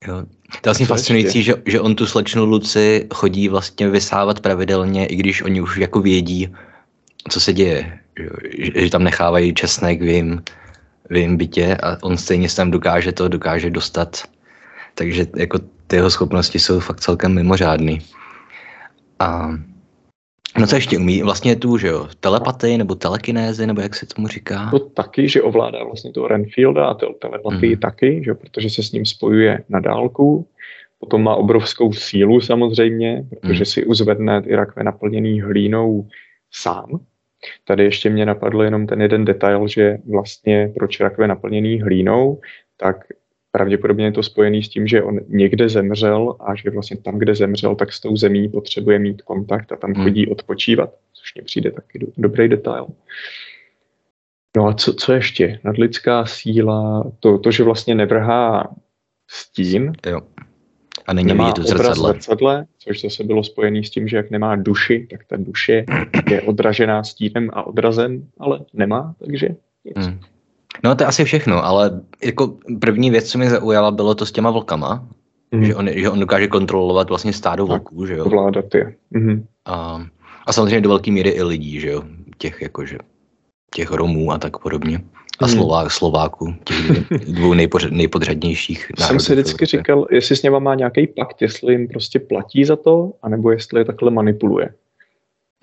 A: Jo. To je vlastně fascinující, že, že on tu slečnu Luci chodí vlastně vysávat pravidelně, i když oni už jako vědí, co se děje. Že, že tam nechávají česnek v jejím, v jejím bytě a on stejně se tam dokáže to, dokáže dostat. Takže jako ty jeho schopnosti jsou fakt celkem mimořádný. A No co ještě umí? Vlastně tu, že jo, telepatii nebo telekinézy, nebo jak se tomu říká?
B: To taky, že ovládá vlastně toho Renfielda a to telepatii mm. taky, že jo, protože se s ním spojuje na dálku. Potom má obrovskou sílu samozřejmě, protože hmm. si uzvedne ty rakve naplněný hlínou sám. Tady ještě mě napadl jenom ten jeden detail, že vlastně proč rakve naplněný hlínou, tak pravděpodobně je to spojený s tím, že on někde zemřel a že vlastně tam, kde zemřel, tak s tou zemí potřebuje mít kontakt a tam hmm. chodí odpočívat, což mně přijde taky do, dobrý detail. No a co, co ještě? Nadlidská síla, to, to, že vlastně nevrhá stín.
A: Jo. A není nemá vidět v zrcadle.
B: zrcadle. Což zase bylo spojené s tím, že jak nemá duši, tak ta duše je odražená stínem a odrazem, ale nemá, takže nic. Hmm.
A: No to je asi všechno, ale jako první věc, co mi zaujala, bylo to s těma vlkama, mm. že, on, že on dokáže kontrolovat vlastně stádo vlků, že jo?
B: Vládat je. Mm.
A: A, a samozřejmě do velké míry i lidí, že jo? Těch jakože, těch Romů a tak podobně. A hmm. Slovák, Slováků, těch dvou nejpořad, nejpodřadnějších
B: Jsem si vždycky říkal, jestli s něma má nějaký pakt, jestli jim prostě platí za to, anebo jestli je takhle manipuluje.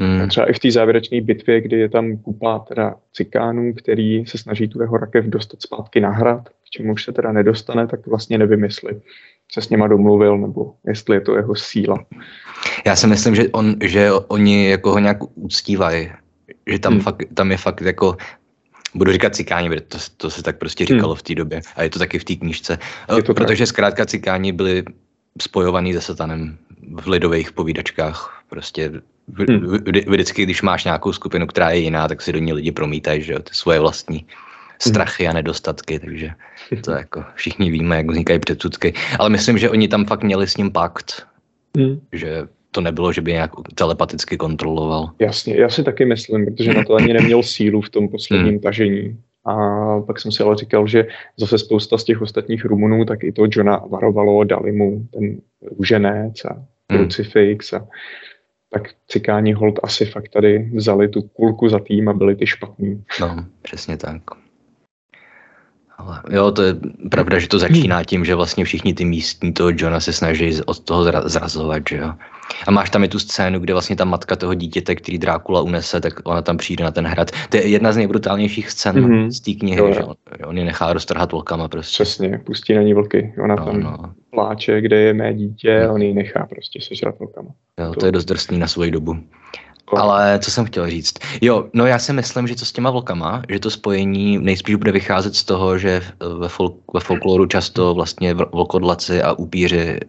B: Hmm. Třeba i v té závěrečné bitvě, kdy je tam kupa teda cikánů, který se snaží tu jeho rakev dostat zpátky na hrad, k čemu už se teda nedostane, tak vlastně nevím, jestli se s něma domluvil, nebo jestli je to jeho síla.
A: Já si myslím, že, on, že oni jako ho nějak uctívají, že tam, hmm. fakt, tam je fakt jako budu říkat cikáni, protože to, to se tak prostě říkalo hmm. v té době a je to taky v té knížce, protože tak. zkrátka cikáni byli spojovaný se satanem v lidových povídačkách, prostě Hmm. Vždycky, když máš nějakou skupinu, která je jiná, tak si do ní lidi promítají, že jo, ty svoje vlastní hmm. strachy a nedostatky, takže to jako všichni víme, jak vznikají předsudky. Ale myslím, že oni tam fakt měli s ním pakt, hmm. že to nebylo, že by nějak telepaticky kontroloval.
B: Jasně, já si taky myslím, protože na to ani neměl sílu v tom posledním hmm. tažení. A pak jsem si ale říkal, že zase spousta z těch ostatních Rumunů, tak i to Johna varovalo, dali mu ten růženec a hmm. krucifix a tak cikáni hold asi fakt tady vzali tu kulku za tým a byli ty špatní.
A: No, přesně tak. Ale jo, to je pravda, že to začíná tím, že vlastně všichni ty místní toho Johna se snaží od toho zrazovat, že jo. A máš tam i tu scénu, kde vlastně ta matka toho dítěte, který Drákula unese, tak ona tam přijde na ten hrad. To je jedna z nejbrutálnějších scén mm-hmm. z té knihy, jo, že on, on je nechá roztrhat vlkama prostě.
B: Přesně, pustí na ní vlky. Ona no, tam no. pláče, kde je mé dítě, no. on ji nechá prostě sežrat vlkama.
A: Jo, to, to je dost drsný na svoji dobu. Ale co jsem chtěl říct? Jo, no já si myslím, že to s těma vlkama, že to spojení nejspíš bude vycházet z toho, že ve, folk, ve folkloru často vlastně vlkodlaci a upíři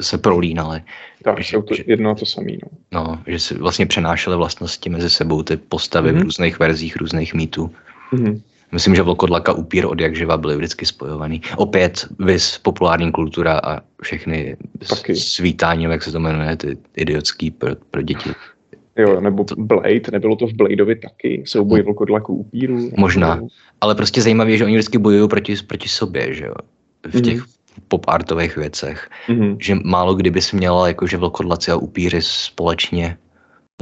A: se prolínali.
B: Tak, že, jsou to že, jedno a to samé. No.
A: no, že si vlastně přenášely vlastnosti mezi sebou, ty postavy mm-hmm. v mhm. různých verzích, různých mýtů. Mm-hmm. Myslím, že vlkodlaka, upír od jak živa byly vždycky spojovaný. Opět vys populární kultura a všechny Taky. svítání, jak se to jmenuje, ty idiotský pro, pro děti.
B: Jo, nebo Blade, nebylo to v Bladeovi taky, souboj vlkodlaku upíru.
A: Možná, ale prostě zajímavé, že oni vždycky bojují proti, proti sobě, že jo, v mhm. těch mm pop-artových věcech, mm-hmm. že málo kdyby jsi měla jakože vlkodlaci a upíři společně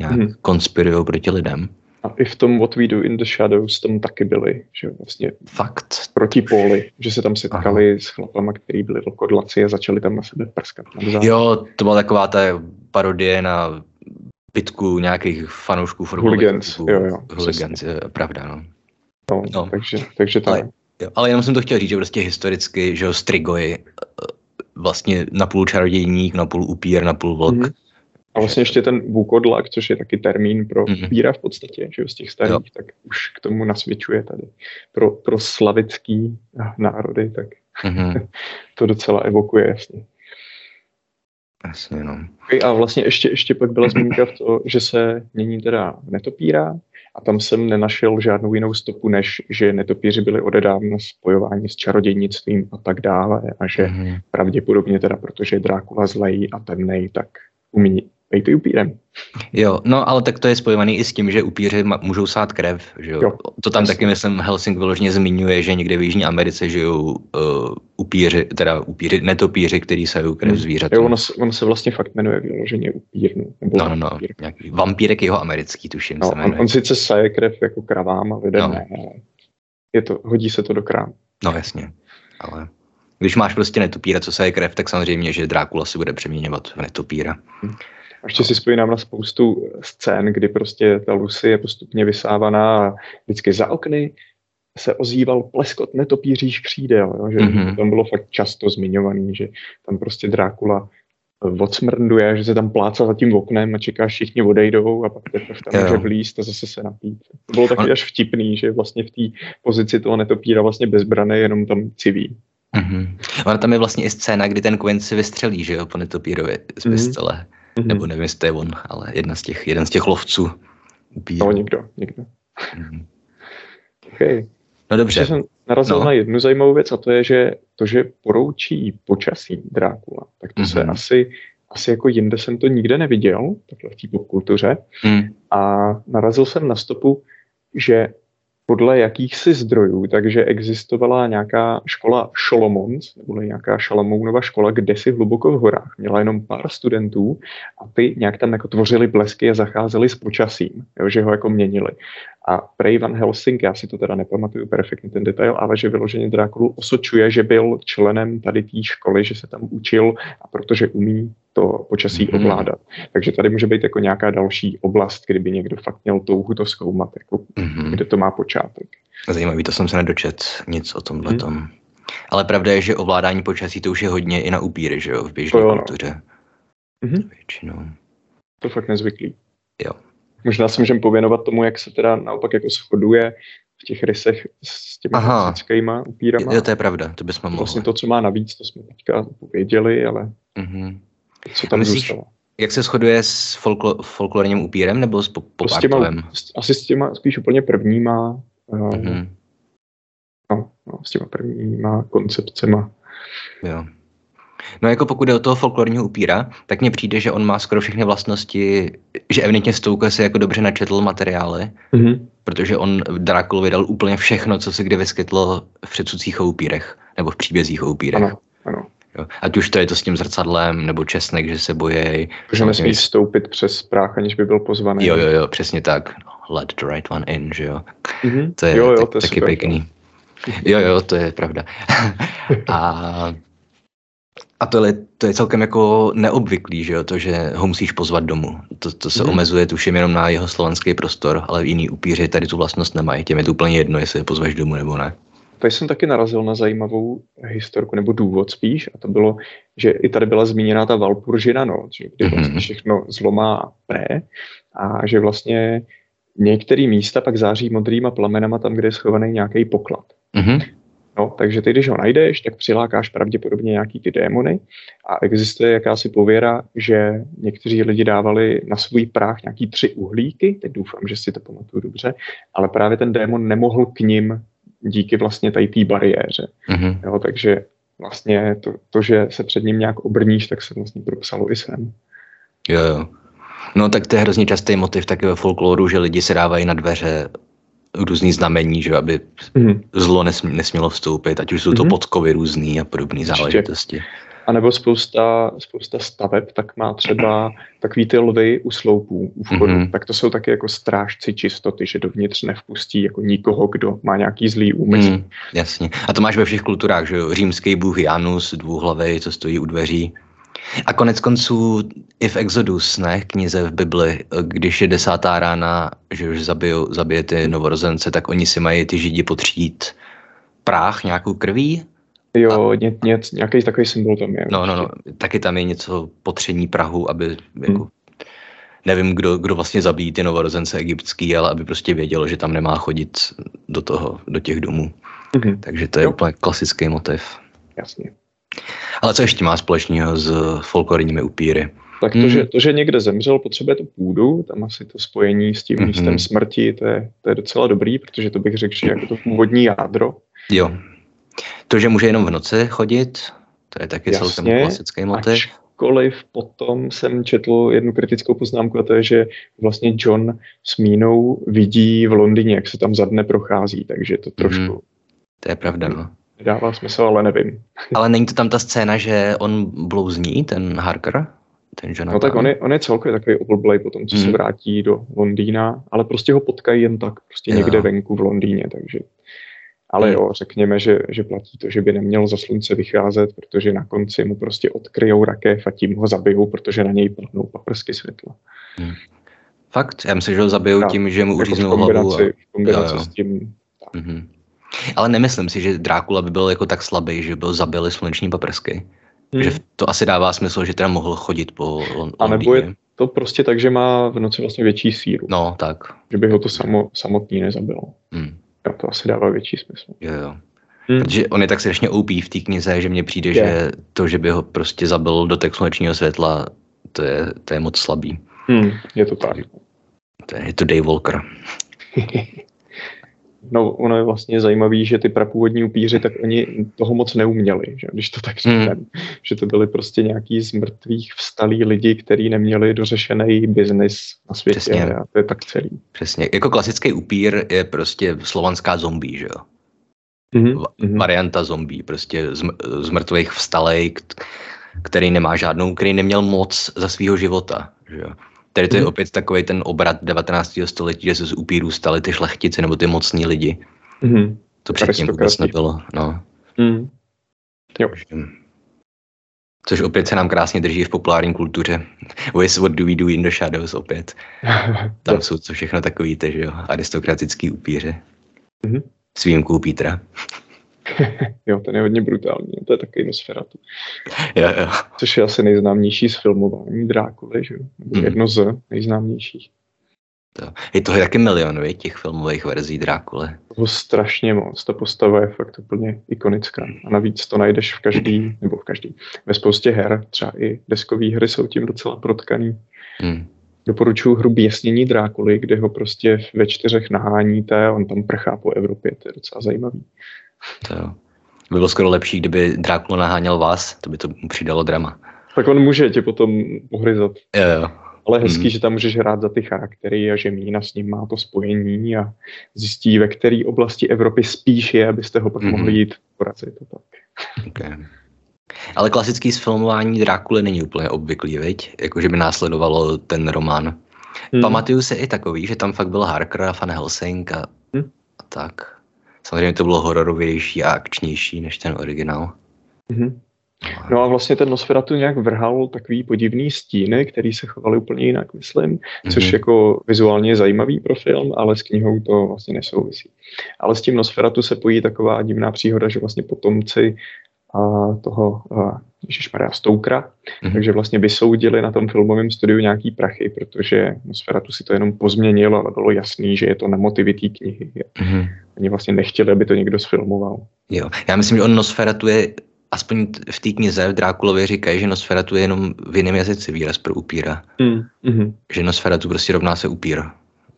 A: nějak mm-hmm. konspirují proti lidem.
B: A i v tom What We Do in the Shadows tam taky byli, že vlastně
A: Fakt.
B: proti póly, že se tam setkali Aha. s chlapama, který byli vlkodlaci a začali tam na sebe prskat.
A: Jo, to byla taková ta parodie na pitku nějakých fanoušků
B: Hooligans, jo, jo.
A: Hooligans, je pravda, no.
B: No, no. Takže, takže tak.
A: Ale, jo, ale jenom jsem to chtěl říct, že prostě historicky, že jo, Strigoi eh, vlastně napůl čarodějník, napůl upír, napůl vlk. Mm-hmm.
B: A vlastně ještě ten vůkodlak, což je taky termín pro mm-hmm. upíra v podstatě, že jo, z těch starých, jo. tak už k tomu nasvědčuje tady. Pro, pro slavický národy, tak mm-hmm. to docela evokuje jasně.
A: Jasně, no.
B: A vlastně ještě, ještě pak byla zmínka v to, že se mění teda netopíra a tam jsem nenašel žádnou jinou stopu, než že netopíři byli odedávna spojováni s čarodějnictvím a tak dále a že mm-hmm. pravděpodobně teda, protože je Drákula zlej a temnej, tak umí být upírem.
A: Jo, no ale tak to je spojovaný i s tím, že upíři můžou sát krev, že jo? jo to tam jasný. taky, myslím, Helsing vyloženě zmiňuje, že někde v Jižní Americe žijou uh, upíři, teda upíři, netopíři, který sajou krev hmm. zvířat.
B: Jo, ono, ono, se vlastně fakt jmenuje vyloženě upírnu.
A: Nebo no, no, no, nějaký vampírek jeho americký, tuším
B: no, se on, on, sice saje krev jako kravám a lidem no. ne, ale je to, hodí se to do krám.
A: No jasně, ale když máš prostě netopíra, co saje krev, tak samozřejmě, že Drákula si bude přeměňovat v netopíra. Hmm.
B: A ještě si spojím na spoustu scén, kdy prostě ta Lucy je postupně vysávaná a vždycky za okny se ozýval pleskot netopířích křídel, jo, že mm-hmm. tam bylo fakt často zmiňovaný, že tam prostě Drákula odsmrnduje, že se tam plácá za tím oknem a čeká, všichni odejdou a pak teprve tam může vlíst a zase se napít. To bylo taky až vtipný, že vlastně v té pozici toho netopíra vlastně bezbrané jenom tam civí.
A: Mm-hmm. Ona tam je vlastně i scéna, kdy ten Quinn si vystřelí, že jo, po netopírovi z mhm. pistole. Mm-hmm. Nebo nevím, jestli to je on, ale jedna z těch, jeden z těch lovců.
B: Upíru. No, někdo, někdo. Mm-hmm.
A: Okay. No dobře.
B: Ještě jsem narazil no. na jednu zajímavou věc a to je, že to, že poroučí počasí Drákula, tak to mm-hmm. se mhm. asi, asi jako jinde jsem to nikde neviděl, takhle v té popkultuře. Mm. A narazil jsem na stopu, že podle jakýchsi zdrojů, takže existovala nějaká škola Šolomons, nebo nějaká Šalamounova škola, kde si hluboko v horách. Měla jenom pár studentů a ty nějak tam jako tvořili blesky a zacházeli s počasím, jo, že ho jako měnili. A prej Van Helsing, já si to teda nepamatuju perfektně ten detail, ale že vyloženě Drákulu osočuje, že byl členem tady té školy, že se tam učil a protože umí to počasí mm-hmm. ovládat. Takže tady může být jako nějaká další oblast, kdyby někdo fakt měl touhu to zkoumat, jako mm-hmm. kde to má počátek.
A: Zajímavý, to jsem se nedočet nic o tomhle tom. Mm. Ale pravda je, že ovládání počasí to už je hodně i na upíry, že jo, v běžné no. kultuře.
B: Mm-hmm. Většinou. To fakt nezvyklý.
A: Jo.
B: Možná se můžeme pověnovat tomu, jak se teda naopak jako shoduje v těch rysech s těmi klasickýma upírama.
A: Jo, to je pravda, to bychom mohli.
B: Vlastně to, co má navíc, to jsme teďka pověděli, ale mm-hmm. co tam myslíš, zůstalo.
A: Jak se shoduje s folklo, folklorním upírem nebo s pop s těma,
B: Asi s těma spíš úplně prvníma, mm-hmm. no, no, s těma prvníma koncepcema.
A: Jo. No jako pokud je o toho folklorního upíra, tak mně přijde, že on má skoro všechny vlastnosti, že evidentně Stoker si jako dobře načetl materiály, mm-hmm. protože on Drákul vydal úplně všechno, co se kdy vyskytlo v předsudcích o upírech, nebo v příbězích o upírech.
B: Ano, ano.
A: Jo. Ať už to je to s tím zrcadlem, nebo česnek, že se bojí.
B: Že nesmí vstoupit přes práh, aniž by byl pozvaný.
A: Jo, jo, jo, přesně tak. Let the right one in, že jo.
B: Mm-hmm.
A: To je,
B: jo, jo,
A: tak,
B: to je
A: taky
B: super,
A: pěkný. Jo, jo, to je pravda. a a to je, to je celkem jako neobvyklý, že jo, to, že ho musíš pozvat domů. To, to se mm. omezuje tuším jenom na jeho slovanský prostor, ale jiný upíři tady tu vlastnost nemají. Těm je to úplně jedno, jestli je pozveš domů nebo ne.
B: Tady jsem taky narazil na zajímavou historku, nebo důvod spíš, a to bylo, že i tady byla zmíněna ta Valpuržina noc, že kdy vlastně mm-hmm. všechno zlomá P a že vlastně některé místa pak září modrýma plamenama tam, kde je schovaný nějaký poklad. Mm-hmm. No, takže ty, když ho najdeš, tak přilákáš pravděpodobně nějaký ty démony a existuje jakási pověra, že někteří lidi dávali na svůj práh nějaký tři uhlíky, teď doufám, že si to pamatuju dobře, ale právě ten démon nemohl k ním díky vlastně tady té bariéře. Mm-hmm. Jo, takže vlastně to, to, že se před ním nějak obrníš, tak se vlastně propsalo i sem.
A: Jo, jo. No tak to je hrozně častý motiv taky ve folkloru, že lidi se dávají na dveře různý znamení, že aby mm. zlo nesm, nesmělo vstoupit, ať už jsou to mm. podkovy různý a podobné záležitosti.
B: A nebo spousta, spousta staveb, tak má třeba takový ty lvy u sloupů, u vchodu. Mm-hmm. Tak to jsou taky jako strážci čistoty, že dovnitř nevpustí jako nikoho, kdo má nějaký zlý úmysl. Mm,
A: jasně. A to máš ve všech kulturách, že jo? Římský bůh Janus, dvouhlavý, co stojí u dveří. A konec konců i v Exodus, ne, knize v Bibli, když je desátá rána, že už zabijou, zabije ty novorozence, tak oni si mají ty židi potřít práh nějakou krví?
B: Jo, a... ně, ně, nějaký takový symbol tam je.
A: No, no, no, taky tam je něco potření prahu, aby jako, hmm. nevím, kdo, kdo vlastně zabíjí ty novorozence egyptský, ale aby prostě věděl, že tam nemá chodit do toho, do těch domů. Mm-hmm. Takže to je jo. úplně klasický motiv.
B: Jasně.
A: Ale co ještě má společného s folklorními upíry?
B: Tak to, hmm. že, to, že někde zemřel, potřebuje tu půdu, tam asi to spojení s tím mm-hmm. místem smrti, to je, to je docela dobrý, protože to bych řekl, že jako to původní jádro.
A: Jo. To, že může jenom v noci chodit, to je taky Jasně, celkem klasický motiv.
B: Ačkoliv potom jsem četl jednu kritickou poznámku a to je, že vlastně John s Mínou vidí v Londýně, jak se tam za dne prochází, takže to trošku... Mm,
A: to je pravda, no.
B: Dává smysl, ale nevím.
A: ale není to tam ta scéna, že on blouzní, ten Harker? Ten
B: Jonathan? No tak on je, on je celkově takový oblblej potom, co mm. se hmm. vrátí do Londýna, ale prostě ho potkají jen tak, prostě jo. někde venku v Londýně, takže... Ale mm. jo, řekněme, že, že platí to, že by neměl za slunce vycházet, protože na konci mu prostě odkryjou rakev a tím ho zabijou, protože na něj padnou paprsky světla. Mm.
A: Fakt? Já myslím, že ho zabijou tím, že mu jako uříznou hlavu.
B: A... V kombinaci jo, jo. s tím...
A: Mm-hmm. Ale nemyslím si, že Drákula by byl jako tak slabý, že byl zabili sluneční paprsky. Hmm. Že to asi dává smysl, že teda mohl chodit po Londýně.
B: A nebo je to prostě tak, že má v noci vlastně větší síru.
A: No, tak.
B: Že by ho to samo, samotný nezabilo. Hmm. Jo, to asi dává větší smysl.
A: Jo, jo. Hmm. Protože on je tak strašně OP v té knize, že mně přijde, je. že to, že by ho prostě zabil do tak slunečního světla, to je, to je moc slabý.
B: Hmm, je to tak.
A: To je, je to Dave Walker.
B: No, ono je vlastně zajímavé, že ty prapůvodní upíři, tak oni toho moc neuměli, že? když to tak řekneme. Hmm. Že to byli prostě nějaký z mrtvých vstalí lidi, kteří neměli dořešený biznis na světě. Přesně. A to je tak celý.
A: Přesně. Jako klasický upír je prostě slovanská zombie, že jo? Mm-hmm. Varianta zombie, prostě z, z mrtvých vstalej, který nemá žádnou, který neměl moc za svého života, že jo? Tady to je mm. opět takový ten obrat 19. století, že se z upírů stali ty šlechtici nebo ty mocní lidi. Mm. To předtím vůbec nebylo. No. Mm.
B: Jo.
A: Což opět se nám krásně drží v populární kultuře. With what do we do in the shadows opět. Tam jsou to všechno takový, že jo, aristokratický upíře. Mm-hmm. S výjimkou Petra.
B: jo, ten je hodně brutální, to je takový Nosferatu.
A: Jo, jo.
B: Což je asi nejznámější z filmování Drákuly, že jo? hmm. jedno z nejznámějších.
A: To. Je toho taky milion, vě, těch filmových verzí Drákule.
B: To strašně moc, ta postava je fakt úplně ikonická. A navíc to najdeš v každý, nebo v každý, ve spoustě her, třeba i deskové hry jsou tím docela protkaný. Hmm. Doporučuji hru Běsnění Drákuly, kde ho prostě ve čtyřech naháníte a on tam prchá po Evropě, to je docela zajímavý.
A: To jo. By bylo skoro lepší, kdyby Drákula naháněl vás, to by to přidalo drama.
B: Tak on může tě potom uhryzat.
A: Jo, jo.
B: Ale hezký, hmm. že tam můžeš hrát za ty charaktery a že Mína s ním má to spojení a zjistí, ve které oblasti Evropy spíš je, abyste ho pak hmm. mohli jít porazit. To tak.
A: Okay. Ale klasický sfilmování Drákuly není úplně obvyklý, viď? Jakože by následovalo ten román. Hmm. Pamatuju se i takový, že tam fakt byl Harker a Van Helsing a, hmm. a tak. Samozřejmě to bylo hororovější a akčnější než ten originál.
B: Mm-hmm. No a vlastně ten Nosferatu nějak vrhal takový podivný stíny, který se chovaly úplně jinak, myslím, mm-hmm. což jako vizuálně je zajímavý pro film, ale s knihou to vlastně nesouvisí. Ale s tím Nosferatu se pojí taková divná příhoda, že vlastně potomci a toho Maria Stoukra, mm-hmm. takže vlastně vysoudili na tom filmovém studiu nějaký prachy, protože Nosferatu si to jenom pozměnil, ale bylo jasný, že je to na motivy té knihy. Mm-hmm. Oni vlastně nechtěli, aby to někdo sfilmoval.
A: Jo, já myslím, že on Nosferatu je, aspoň v té knize v Drákulově říkají, že Nosferatu je jenom v jiném jazyce výraz pro upíra. Mm-hmm. Že Nosferatu prostě rovná se upír.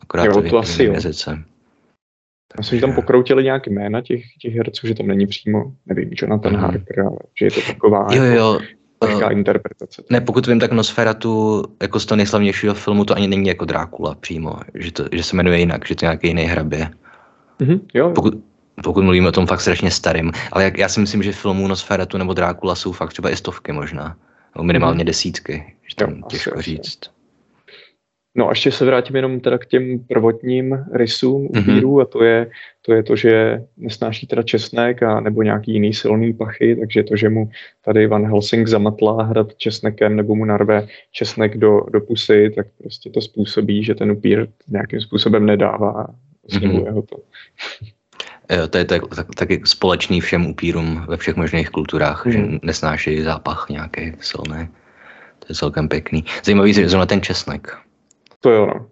A: Akorát jo, to v jiném jazyce.
B: Myslím, že tam pokroutili nějaké jména těch, těch herců, že tam není přímo, nevím, Jonathan mm. Harker, ale že je to taková
A: jo, jo.
B: Lehká uh, interpretace.
A: Ne, pokud vím, tak Nosferatu jako z toho nejslavnějšího filmu to ani není jako Drákula přímo, že, to, že se jmenuje jinak, že to je nějaký jiný hrabě.
B: Mm-hmm, jo.
A: Pokud, pokud mluvíme o tom fakt strašně starým, ale jak, já si myslím, že filmů Nosferatu nebo Drákula jsou fakt třeba i stovky možná, nebo minimálně mm-hmm. desítky, že tam jo, těžko asi, říct. Asi.
B: No a ještě se vrátím jenom teda k těm prvotním rysům upírů mm-hmm. a to je, to je to, že nesnáší teda česnek a nebo nějaký jiný silný pachy, takže to, že mu tady Van Helsing zamatlá hrad česnekem nebo mu narve česnek do, do pusy, tak prostě to způsobí, že ten upír nějakým způsobem nedává mm-hmm. ho to.
A: Jo, to je tak, tak, taky společný všem upírům ve všech možných kulturách, mm. že nesnáší zápach nějaký silný. To je celkem pěkný. Zajímavý je zrovna ten česnek.
B: To jo, no.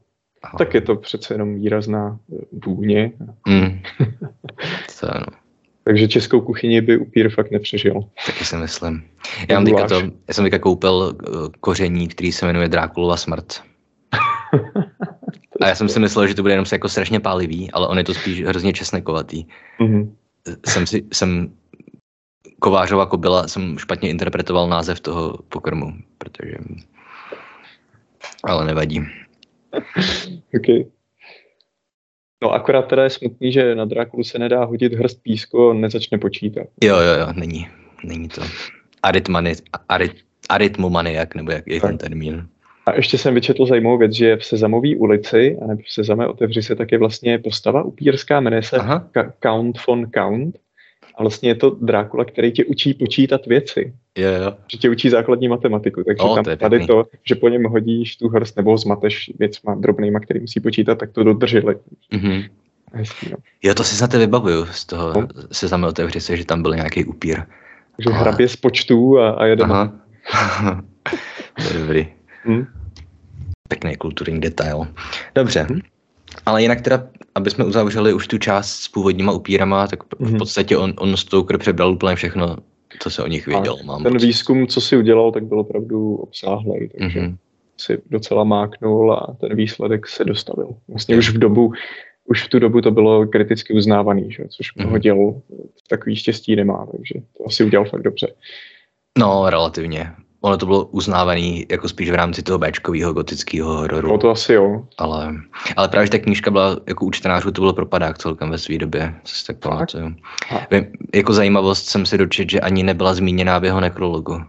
B: Aha. Tak je to přece jenom výrazná vůně. Mm.
A: to ano.
B: Takže českou kuchyni by upír fakt nepřežil.
A: Taky si myslím. Já, mám teďka to, já jsem teďka koupil eh, koření, který se jmenuje Drákulova smrt. A já jsem si myslel, že to bude jenom se jako strašně pálivý, ale on je to spíš hrozně česnekovatý. Mm-hmm. Jsem si, jsem Kovářova kobila, jsem špatně interpretoval název toho pokrmu, protože... Ale nevadí.
B: okay. No akorát teda je smutný, že na Drákulu se nedá hodit hrst písku a nezačne počítat.
A: Jo, jo, jo, není. Není to. Aritmani, arit, aritmomaniak, nebo jak je tak. ten termín.
B: A ještě jsem vyčetl zajímavou věc, že v Sezamové ulici, a nebo v Sezame otevři se taky vlastně postava upírská, jmenuje se Ka- Count von Count. A vlastně je to Drákula, který tě učí počítat věci.
A: Jo, jo.
B: Že tě učí základní matematiku. Takže o, tam to tady to, že po něm hodíš tu hrst nebo zmateš věcma drobnýma, který musí počítat, tak to dodrželi. Mm-hmm. hezký, no.
A: Jo, to si snad vybavuju z toho no. seznamu otevři se, že tam byl nějaký upír.
B: Že Ale... hrabě z počtů a, a jede.
A: Aha. to je dobrý. Hmm. Pěkný kulturní detail. Dobře. Hmm. Ale jinak teda, aby jsme uzavřeli už tu část s původníma upírama, tak v mhm. podstatě on, on Stoker přebral úplně všechno, co se o nich věděl. Mám
B: ten pocit. výzkum, co si udělal, tak byl opravdu obsáhlý, takže mm-hmm. si docela máknul a ten výsledek se dostavil. Vlastně už v dobu, už v tu dobu to bylo kriticky uznávaný, že? což mnoho mm-hmm. děl takový štěstí nemá, takže to asi udělal fakt dobře.
A: No, relativně ono to bylo uznávaný jako spíš v rámci toho Bčkového gotického hororu.
B: No to asi jo.
A: Ale, ale právě, že ta knížka byla jako u čtenářů, to bylo propadák celkem ve své době, co si tak pamatuju. Jako zajímavost jsem si dočet, že ani nebyla zmíněná v jeho nekrologu.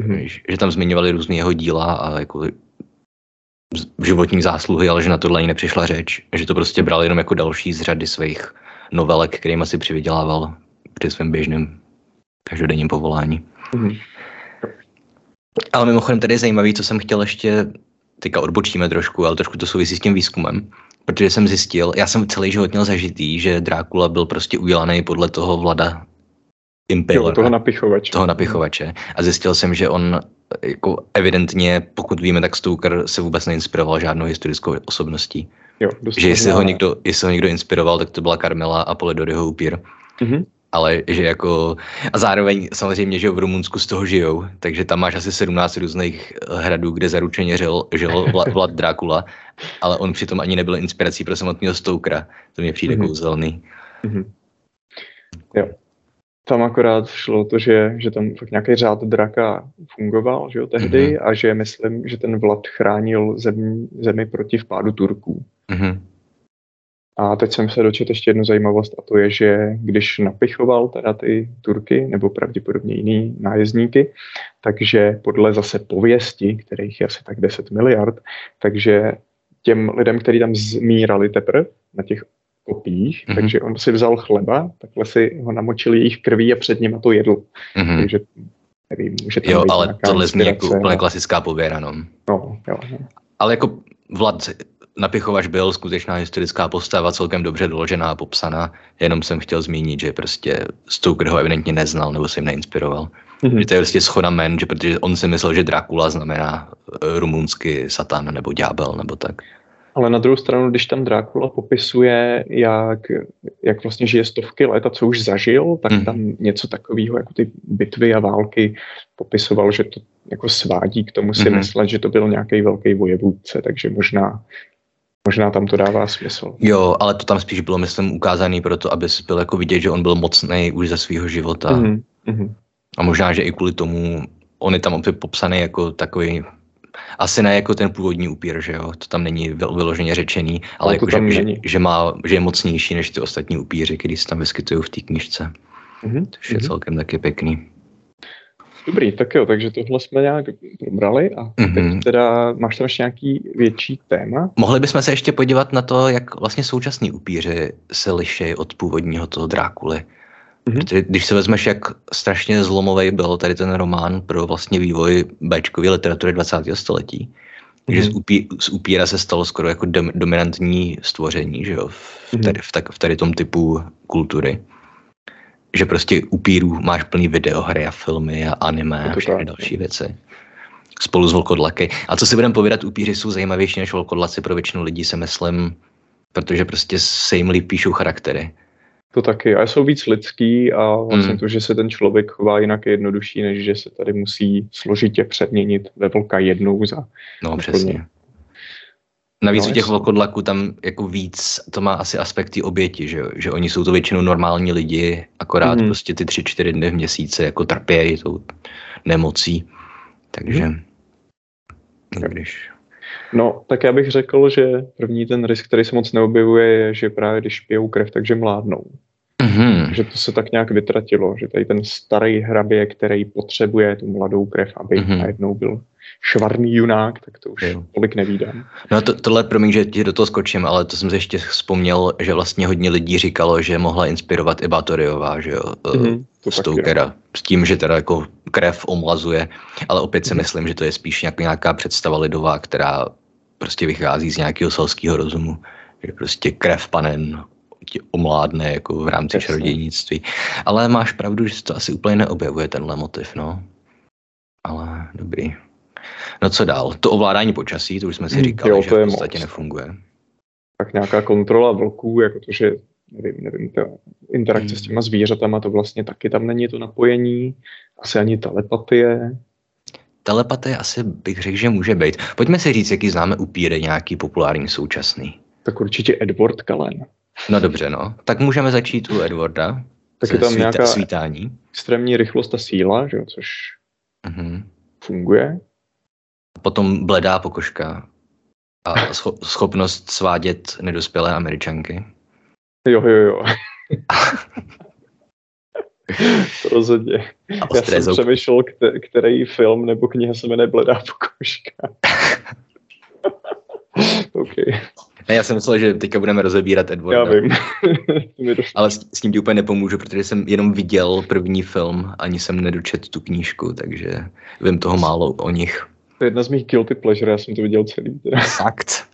A: Mm-hmm. Že tam zmiňovali různé jeho díla a jako životní zásluhy, ale že na tohle ani nepřišla řeč. Že to prostě bral jenom jako další z řady svých novelek, kterým asi přivydělával při svém běžném každodenním povolání. Mm-hmm. Ale mimochodem tady je zajímavý, co jsem chtěl ještě, teďka odbočíme trošku, ale trošku to souvisí s tím výzkumem, protože jsem zjistil, já jsem celý život měl zažitý, že Drákula byl prostě udělaný podle toho vlada Impaler,
B: toho napichovače.
A: Toho napichovače. A zjistil jsem, že on jako evidentně, pokud víme, tak Stoker se vůbec neinspiroval žádnou historickou osobností.
B: Jo,
A: že jestli ho, někdo, jestli ho někdo inspiroval, tak to byla Carmela a Polidoryho upír. Mm-hmm ale že jako, a zároveň samozřejmě, že v Rumunsku z toho žijou, takže tam máš asi 17 různých hradů, kde zaručeně žil, žil Vlad Drákula, ale on přitom ani nebyl inspirací pro samotného Stokera. To mě přijde mm-hmm. kouzelný. Mm-hmm.
B: Jo. Tam akorát šlo to, že, že tam fakt nějaký řád draka fungoval, že jo, tehdy, mm-hmm. a že myslím, že ten Vlad chránil zemi, zemi proti vpádu Turků. Mm-hmm. A teď jsem se dočet ještě jednu zajímavost a to je, že když napichoval teda ty Turky, nebo pravděpodobně jiný nájezdníky, takže podle zase pověsti, kterých je asi tak 10 miliard, takže těm lidem, kteří tam zmírali teprve na těch kopích, mm-hmm. takže on si vzal chleba, takhle si ho namočil jejich krví a před ním to jedl. Mm-hmm. Takže nevím, může tam
A: Jo, ale tohle zní jako úplně klasická pověra, no.
B: No, jo, no.
A: Ale jako Vlad Napichovač byl skutečná historická postava, celkem dobře doložená a popsaná, jenom jsem chtěl zmínit, že prostě Stoker ho evidentně neznal nebo se jim neinspiroval. Mm-hmm. Že to je prostě schoda men, že protože on si myslel, že Dracula znamená uh, rumunsky satan nebo ďábel nebo tak.
B: Ale na druhou stranu, když tam Drákula popisuje, jak, jak vlastně žije stovky let a co už zažil, tak mm. tam něco takového, jako ty bitvy a války, popisoval, že to jako svádí k tomu si mm. myslet, že to byl nějaký velký vojevůdce, takže možná Možná tam to dává smysl.
A: Jo, ale to tam spíš bylo, myslím, ukázaný proto, aby byl jako vidět, že on byl mocný už za svého života. Mm-hmm. A možná, že i kvůli tomu, on je tam opět popsaný jako takový, asi ne jako ten původní upír, že jo, to tam není vyloženě řečený, ale, jako, že, že, že, má, že je mocnější než ty ostatní upíři, který se tam vyskytují v té knižce. Mm-hmm. Což je mm-hmm. celkem taky pěkný.
B: Dobrý, tak jo, takže tohle jsme nějak probrali a mm-hmm. teď mhm. teda máš tam ještě nějaký větší téma?
A: Mohli bychom se ještě podívat na to, jak vlastně současní upíři se liší od původního toho Drákuly. Mm-hmm. Protože když se vezmeš, jak strašně zlomový byl tady ten román pro vlastně vývoj Bčkové literatury 20. století, mm-hmm. že z, upí, z upíra se stalo skoro jako dom, dominantní stvoření, že jo, v mhm. tady, v, tak, v tady tom typu kultury že prostě upírů máš plný videohry a filmy a anime a všechny další věci. Spolu s vlkodlaky. A co si budeme povídat, upíři jsou zajímavější než vlkodlaci pro většinu lidí, si myslím, protože prostě se jim líp píšou charaktery.
B: To taky. A jsou víc lidský a vlastně mm. to, že se ten člověk chová jinak je jednodušší, než že se tady musí složitě předměnit ve vlka jednou za...
A: No, přesně. Navíc no, u těch vlkodlaků tam jako víc, to má asi aspekty oběti, že, že oni jsou to většinou normální lidi, akorát mm. prostě ty tři, čtyři dny v měsíci jako trpějí tou nemocí. Takže, mm. když...
B: No, tak já bych řekl, že první ten risk, který se moc neobjevuje, je, že právě když pijou krev, takže mládnou. Mm-hmm. Že to se tak nějak vytratilo, že tady ten starý hrabě, který potřebuje tu mladou krev, aby mm-hmm. najednou byl švarný junák, tak to už tolik nevídám.
A: No to, tohle, promiň, že ti do toho skočím, ale to jsem si ještě vzpomněl, že vlastně hodně lidí říkalo, že mohla inspirovat i Batoriová, že jo, mm-hmm, Stokera, s tím, že teda jako krev omlazuje, ale opět si mm-hmm. myslím, že to je spíš nějak, nějaká představa lidová, která prostě vychází z nějakého selského rozumu, že prostě krev panen tě omládne jako v rámci
B: Jasně.
A: čarodějnictví. Ale máš pravdu, že se to asi úplně neobjevuje tenhle motiv, no. Ale dobrý. No co dál? To ovládání počasí, to už jsme si
B: Hmm,
A: říkali,
B: jo,
A: že
B: to
A: v
B: je
A: podstatě
B: moc.
A: nefunguje.
B: Tak nějaká kontrola vlků, jako to, že nevím, nevím, ta interakce s
A: Hmm.
B: těma zvířatama, to vlastně taky tam není to napojení, asi ani telepatie.
A: Telepatie asi bych řekl, že může být. Pojďme si říct, jaký známe upíry nějaký populární současný.
B: Tak určitě Edward Cullen.
A: No dobře, no. Tak můžeme začít u Edwarda.
B: Tak je tam
A: svíta-
B: nějaká-
A: svítání.
B: Extrémní rychlost a síla, že jo, což
A: Mhm.
B: funguje.
A: Potom bledá pokožka a scho- schopnost svádět nedospělé američanky.
B: Jo, jo, jo. Rozhodně.
A: A
B: Já jsem
A: zoubky.
B: přemýšlel, kte- který film nebo kniha se jmenuje Bledá pokožka. OK,
A: Ne, já jsem myslel, že teďka budeme rozebírat Edwarda.
B: já vím.
A: Ale s, s tím ti úplně nepomůžu, protože jsem jenom viděl první film, ani jsem nedočet tu knížku, takže vím toho málo o nich.
B: To je jedna z mých guilty pleasure, já jsem to viděl celý. Teda.
A: Fakt.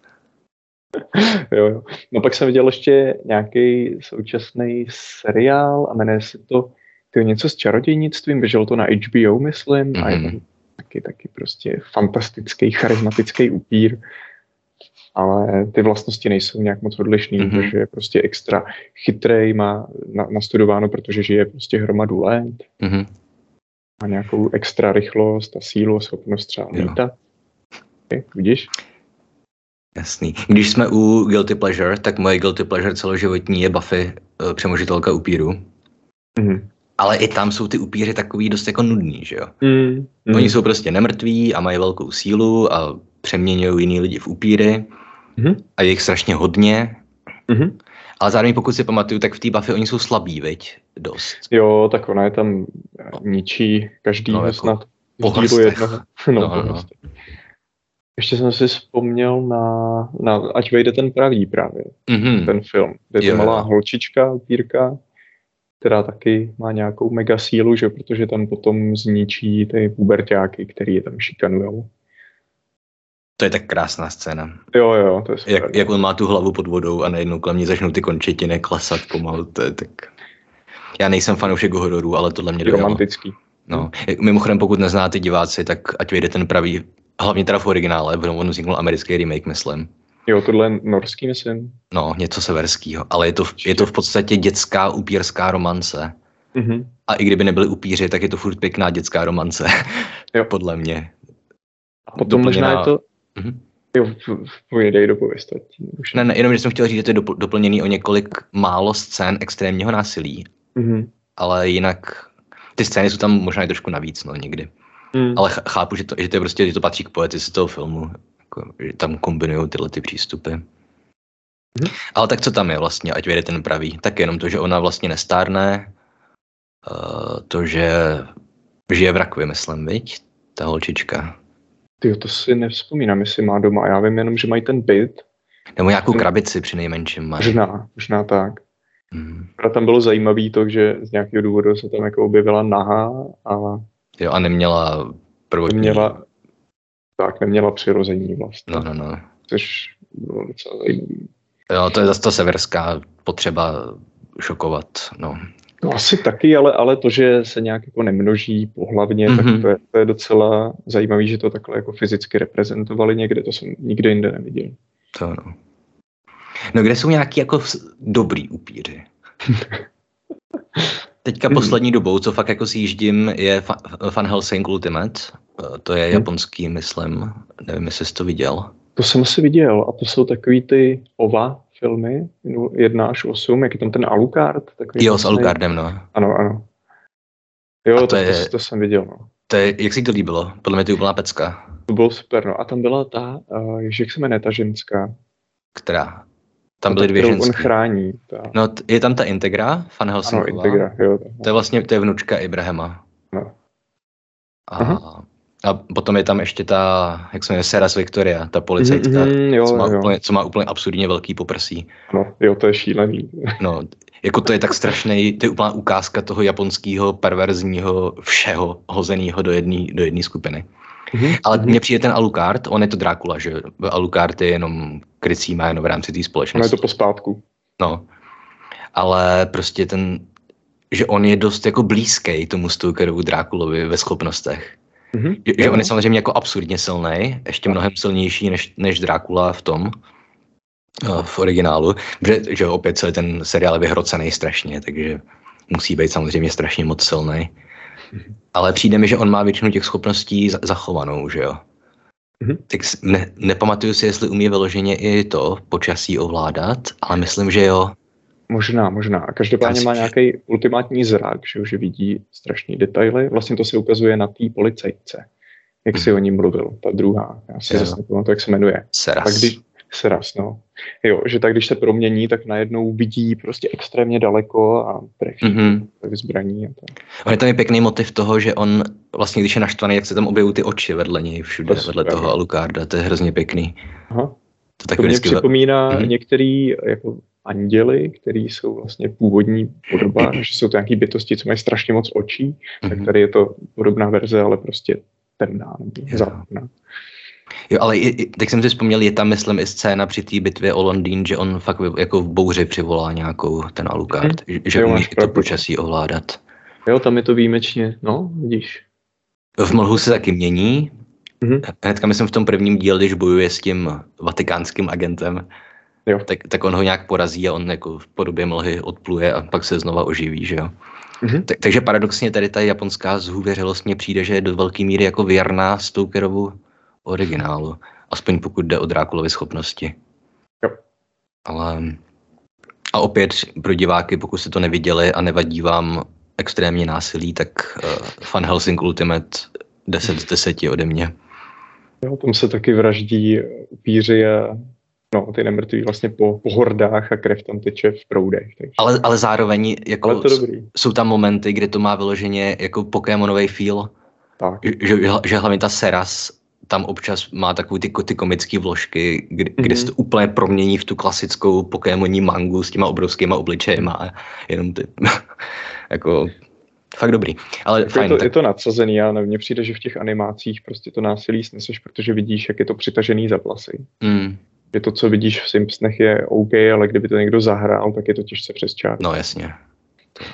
B: Jo, jo. No pak jsem viděl ještě nějaký současný seriál a jmenuje se to tyjo, něco s čarodějnictvím, běželo to na HBO, myslím, a je
A: Mhm.
B: taky, taky prostě fantastický, charismatický upír, ale ty vlastnosti nejsou nějak moc odlišný,
A: Mhm.
B: protože je prostě extra chytrej, má na, nastudováno, protože žije prostě hromadu let,
A: Mhm.
B: Má nějakou extra rychlost a sílu a schopnost třeba lítat. Okay, vidíš?
A: Jasný. Když jsme u Guilty Pleasure, tak moje Guilty Pleasure celoživotní je Buffy, eh, přemožitelka upíru.
B: Mhm.
A: Ale i tam jsou ty upíři takový dost jako nudný, že jo?
B: Mm, mm.
A: Oni jsou prostě nemrtví a mají velkou sílu a přeměňují jiný lidi v upíry
B: Mhm.
A: a je jich strašně hodně.
B: Mhm.
A: Ale zároveň pokud si pamatuju, tak v té Buffy oni jsou slabí, veď? Dost.
B: Jo, tak ona je tam ničí každý
A: No, jako
B: snad
A: po
B: jednoho. No,
A: No,
B: no. Ještě jsem si vzpomněl na, na Ať vejde ten pravý právě,
A: Mhm.
B: ten film. Kde je to malá holčička, upírka, která taky má nějakou mega sílu, že protože tam potom zničí ty puberťáky, který je tam šikanujou.
A: To je tak krásná scéna.
B: Jo, jo, to je super.
A: Jak, jak on má tu hlavu pod vodou a najednou kolem ní začnou ty končetiny klesat pomalu. To je tak... Já nejsem fanoušek hororů, ale tohle mě dojalo.
B: romantický.
A: No. Mimochodem, pokud neznáte diváci, tak ať vyjde ten pravý, hlavně teda v originále, protože on vzniknul americký remake, myslím.
B: Jo, tohle je norský, myslím.
A: No, něco severského, ale je to, v- je to v podstatě dětská upírská romance.
B: Mhm.
A: A i kdyby nebyli upíři, tak je to furt pěkná dětská romance.
B: Jo.
A: Podle mě.
B: A potom možná je to...
A: Mhm.
B: Jo, pojedej do pověst. ať ti neruším.
A: Ne, ne, jenom že jsem chtěl říct, že to je dopl- doplněný o několik málo scén extrémního násilí,
B: Mhm.
A: ale jinak ty scény jsou tam možná i trošku navíc, no, někdy.
B: Mm.
A: Ale ch- chápu, že to, že to je prostě, že to patří k poetice toho filmu, jako, že tam kombinují tyhle ty přístupy.
B: Mhm.
A: Ale tak co tam je vlastně, ať vyjde ten pravý? Tak jenom to, že ona vlastně nestárne, uh, to, že žije v rakvi, myslím, viď? Ta holčička.
B: Tyjo, to si nevzpomínám, jestli má doma. Já vím jenom, že mají ten byt.
A: Nebo nějakou
B: Mhm.
A: krabici při nejmenším má.
B: Možná, možná tak.
A: Mhm.
B: A tam bylo zajímavé to, že z nějakého důvodu se tam jako objevila nahá a
A: Jo, a neměla prvotní...
B: neměla, tak neměla přirození vlastně.
A: No, no, no.
B: Což bylo docela zajímavé.
A: Jo, to je zase ta severská potřeba šokovat, no.
B: No asi taky, ale, ale to, že se nějak jako nemnoží pohlavně, mm-hmm.
A: Mhm.
B: tak to je, to je docela zajímavé, že to takhle jako fyzicky reprezentovali někde, to jsem nikde jinde neviděl.
A: To no. No kde jsou nějaký jako dobrý upíři? Teďka poslední dobou, co fakt jako sjíždím, je Fa- Van Helsing Ultimate. Eh, To je
B: Hmm.
A: japonský, myslím. Nevím, jestli jsi to viděl.
B: To jsem asi viděl a to jsou takový ty OVA filmy, no, 1 až 8, jak je tam ten Alucard. Takový
A: Jo, s Alucardem, no.
B: Ano, ano. Jo,
A: A
B: to,
A: to je-
B: to, to jsem viděl, no.
A: To je, jak si to líbilo? Podle mě to je úplná pecka.
B: To bylo super, no. A tam byla ta, uh, jak se jmenuje ta ženská?
A: Která? Tam
B: Ta,
A: byly dvě
B: kterou On
A: ženské.
B: chrání. Ta,
A: No, t- je tam ta Integra,
B: ano,
A: Helsingová.
B: Integra, jo.
A: To je vlastně, to je vnučka Ibrahima.
B: No.
A: A,
B: Aha.
A: A potom je tam ještě ta, jak se jmenuje, Seras Victoria, ta policajtka,
B: mhm, jo,
A: co, má
B: jo.
A: úplně, co má úplně absurdně velký poprsí.
B: no, jo, to je šílený.
A: No, jako to je tak strašný, to je úplná ukázka toho japonského perverzního všeho hozeného do jedné do jedné skupiny.
B: Mhm,
A: Ale
B: mhm.
A: mně přijde ten Alucard, on je to Drákula, že? Alucard je jenom pokrycí má jenom v rámci té
B: Ono je
A: společnosti.
B: to pospátku.
A: No. Ale prostě ten, že on je dost jako blízký tomu Stokerovu Drákulovi ve schopnostech.
B: Mhm.
A: Že, že on je samozřejmě jako absurdně silný, ještě mnohem silnější než, než Drákula v tom, eh, v originálu, že, že opět celý ten seriál je vyhrocený strašně, takže musí být samozřejmě strašně moc silný. Ale přijde mi, že on má většinu těch schopností za- zachovanou, že jo.
B: Mhm.
A: Tak ne, nepamatuju si, jestli umí vyloženě i to počasí ovládat, ale myslím, že jo.
B: Možná, možná. A každopádně má nějaký ultimátní zrak, že, že vidí strašný detaily. Vlastně to se ukazuje na té policajce, jak si o ní mluvil, ta druhá. Já si
A: Jo.
B: zase nepamatuju, jak se jmenuje.
A: Seras.
B: Tak když, Seras, no. Jo, že tak když se promění, tak najednou vidí prostě extrémně daleko a trefí
A: Mhm.
B: mm-hmm. zbraní. A tak.
A: On je tam je pěkný motiv toho, že on vlastně, když je naštvaný, jak se tam objevují ty oči vedle něj všude,
B: To
A: vedle toho Alucarda, to je hrozně pěkný.
B: Aha.
A: To
B: To
A: taky
B: mě
A: vždycky...
B: připomíná
A: Mhm.
B: mm-hmm. některý jako anděly, který jsou vlastně původní podoba, že jsou to nějaký bytosti, co mají strašně moc očí, tak
A: Mhm.
B: tady je to podobná verze, ale prostě temná, nebo
A: Jo.
B: západná.
A: Jo, ale i, i, tak jsem si vzpomněl, je tam, myslím, i scéna při té bitvě o Londýn, že on fakt jako v bouři přivolá nějakou ten Alucard,
B: Mhm.
A: že, že
B: Jo,
A: umí i to počasí ovládat.
B: Jo, tam je to výjimečně, no, vidíš.
A: V Mlhu se taky mění.
B: Mhm.
A: Hnedka myslím v tom prvním díle, když bojuje s tím vatikánským agentem,
B: Jo.
A: tak, tak on ho nějak porazí a on jako v podobě mlhy odpluje a pak se znova oživí, že jo.
B: Mhm.
A: Tak, takže paradoxně tady ta japonská zhůvěřilost mně přijde, že je do velké míry jako věrná Stokerovu originálu. Aspoň pokud jde o Drákulovy schopnosti.
B: Jo.
A: Ale a opět pro diváky, pokud jste to neviděli a nevadí vám extrémně násilí, tak uh, Van Helsing Ultimate 10 z 10 ode mě.
B: Jo, tam se taky vraždí upíři a no, ty nemrtví vlastně po, po hordách a krev tam teče v proudech. Takže.
A: Ale, ale zároveň jako
B: Ale to dobrý.
A: jsou tam momenty, kdy to má vyloženě jako Pokémonový feel,
B: Tak.
A: že, že, že hlavně ta Seras tam občas má takový ty, ty komické vložky, kdy, mm-hmm. kde
B: Mhm.
A: se to úplně promění v tu klasickou Pokémoní mangu s těma obrovskýma obličejema a jenom ty, jako fakt dobrý. Ale
B: Jako je,
A: fajn,
B: to,
A: tak,
B: je to nadsazený, ale mně přijde, že v těch animácích prostě to násilí sneseš, protože vidíš, jak je to přitažený za vlasy.
A: mm,
B: Že to, co vidíš v Simpsonech je OK, ale kdyby to někdo zahrál, tak je to těžce přes čáru.
A: no jasně. To,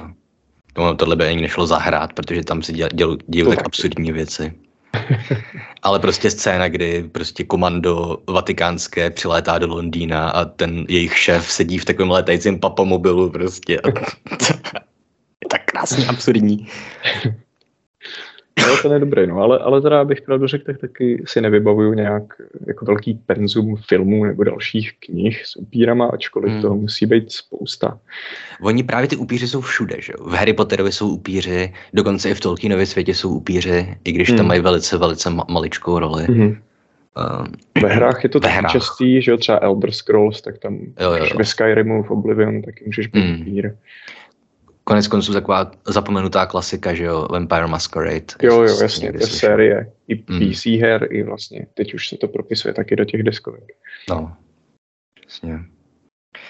A: to, tohle by ani nešlo zahrát, protože tam se děl, děl, dějí
B: To
A: tak absurdní věci. Ale prostě scéna, kdy prostě komando vatikánské přilétá do Londýna a ten jejich šéf sedí v takovém létajícím papamobilu prostě. A je tak krásně absurdní.
B: No, ten je dobrý, no, ale, ale teda bych pravdu řekl, tak taky si nevybavuju nějak jako velký penzum filmů nebo dalších knih s upírama, ačkoliv
A: Hmm.
B: hmm. toho musí být spousta.
A: Oni právě ty upíři jsou všude, že jo? V Harry Potterovi jsou upíři, dokonce i v Tolkienově světě jsou upíři, i když tam
B: Hmm.
A: mají velice, velice ma- maličkou roli.
B: Mm-hmm.
A: Uh,
B: Ve hrách je to taky
A: hrách.
B: častý, že jo, třeba Elder Scrolls, tak tam
A: Jo, jo, jo.
B: ve Skyrimu, v Oblivion, taky můžeš být
A: Hmm.
B: upír.
A: Konec konců taková zapomenutá klasika, že jo? Vampire Masquerade.
B: Jo, jo, jasně,
A: někdy
B: to je
A: slyšel.
B: série, i
A: Hmm.
B: PC her, i vlastně, teď už se to propisuje taky do těch deskovek.
A: No, přesně.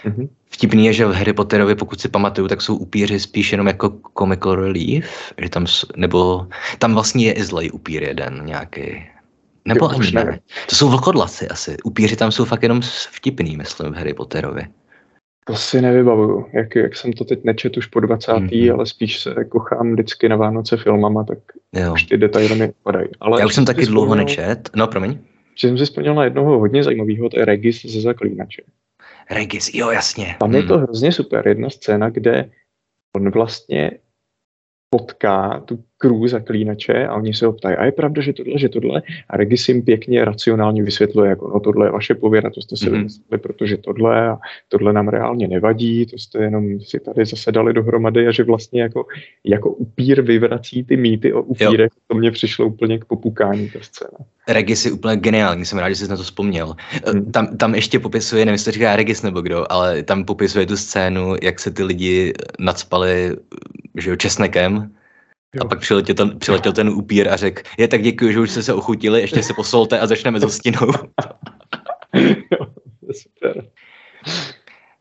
B: Mhm.
A: Vtipný je, že v Harry Potterovi, pokud si pamatuju, tak jsou upíři spíš jenom jako comical relief, že tam, nebo tam vlastně je i zlej upír jeden nějaký. Nebo
B: Jo,
A: ani ne.
B: nevím.
A: To jsou vlkodlaci asi. Upíři tam jsou fakt jenom vtipný, myslím, v Harry Potterovi.
B: To si nevybavuju, jak, jak jsem to teď nečet už po 20.
A: Mhm.
B: ale spíš se kochám vždycky na Vánoce filmama, tak
A: Jo.
B: už ty detaily mi padají. Ale
A: Já už jsem taky dlouho
B: vzpomněl-
A: nečet. No, promiň.
B: Že jsem si vzpomněl na jednoho hodně zajímavého, to je Regis ze Zaklínače.
A: Regis, jo, jasně.
B: Tam je
A: Hmm.
B: to hrozně super. Jedna scéna, kde on vlastně potká tu crew zaklínače a oni se ho ptají, a je pravda, že tohle, že tohle? A Regis jim pěkně racionálně vysvětluje, jako no tohle je vaše pověra, to jste si
A: Mhm.
B: mm-hmm. vymysleli, protože tohle a tohle nám reálně nevadí, to jste jenom si tady zase dali dohromady a že vlastně jako, jako upír vyvrací ty mýty o upírech, to mně přišlo úplně k popukání ta scéna.
A: Regis je úplně geniální, jsem rád, že jsi na to vzpomněl.
B: Hmm.
A: Tam, tam ještě popisuje, nevím, jestli říká Regis nebo kdo, ale tam popisuje tu scénu, jak se ty lidi nadspali že jo, česnekem
B: Jo.
A: a pak přiletěl ten, přiletěl ten upír a řekl, je tak děkuji, že už jste se ochutili, ještě se posolte a začneme s hostinou.
B: jo, super.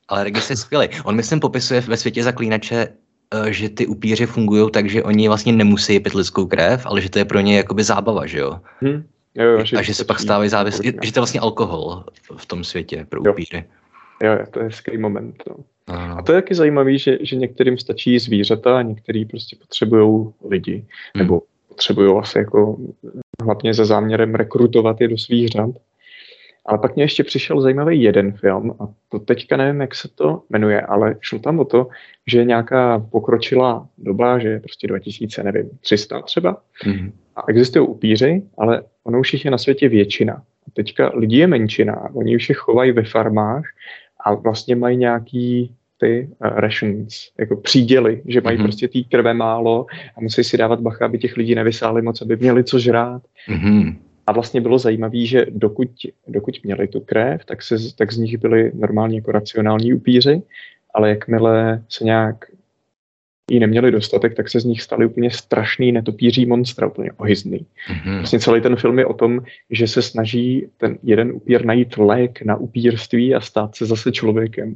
A: Ale Regis je skvělý. On myslím popisuje ve světě zaklínače, eh, že ty upíři fungují tak, že oni vlastně nemusí pít lidskou krev, ale že to je pro ně jakoby zábava, že jo?
B: Hm. Jo, jo,
A: a že se pak stávají závislí, že to je vlastně alkohol v tom světě pro upíry.
B: Jo, jo, to je hezký moment. No. A to je taky zajímavé, že, že některým stačí zvířata a některý prostě potřebují lidi. Hmm. Nebo potřebují asi jako hlavně za záměrem rekrutovat je do svých řad. Ale pak mě ještě přišel zajímavý jeden film a to teďka nevím, jak se to jmenuje, ale šlo tam o to, že je nějaká pokročilá doba, že je prostě 2000, nevím, 300 třeba. Mm-hmm. A existují upíři, ale ono už jich je na světě většina. A teďka lidi je menšina, oni už je chovají ve farmách a vlastně mají nějaký ty uh, rations, jako příděly, že mají mm-hmm. prostě té krve málo a musí si dávat bacha, aby těch lidí nevysáli moc, aby měli co žrát. Mm-hmm. A vlastně bylo zajímavé, že dokud, dokud měli tu krev, tak, se, tak z nich byli normálně jako racionální upíři, ale jakmile se nějak jí neměli dostatek, tak se z nich stali úplně strašný netopíří monstra, úplně ohyzný. Mm-hmm. Vlastně celý ten film je o tom, že se snaží ten jeden upír najít lék na upírství a stát se zase člověkem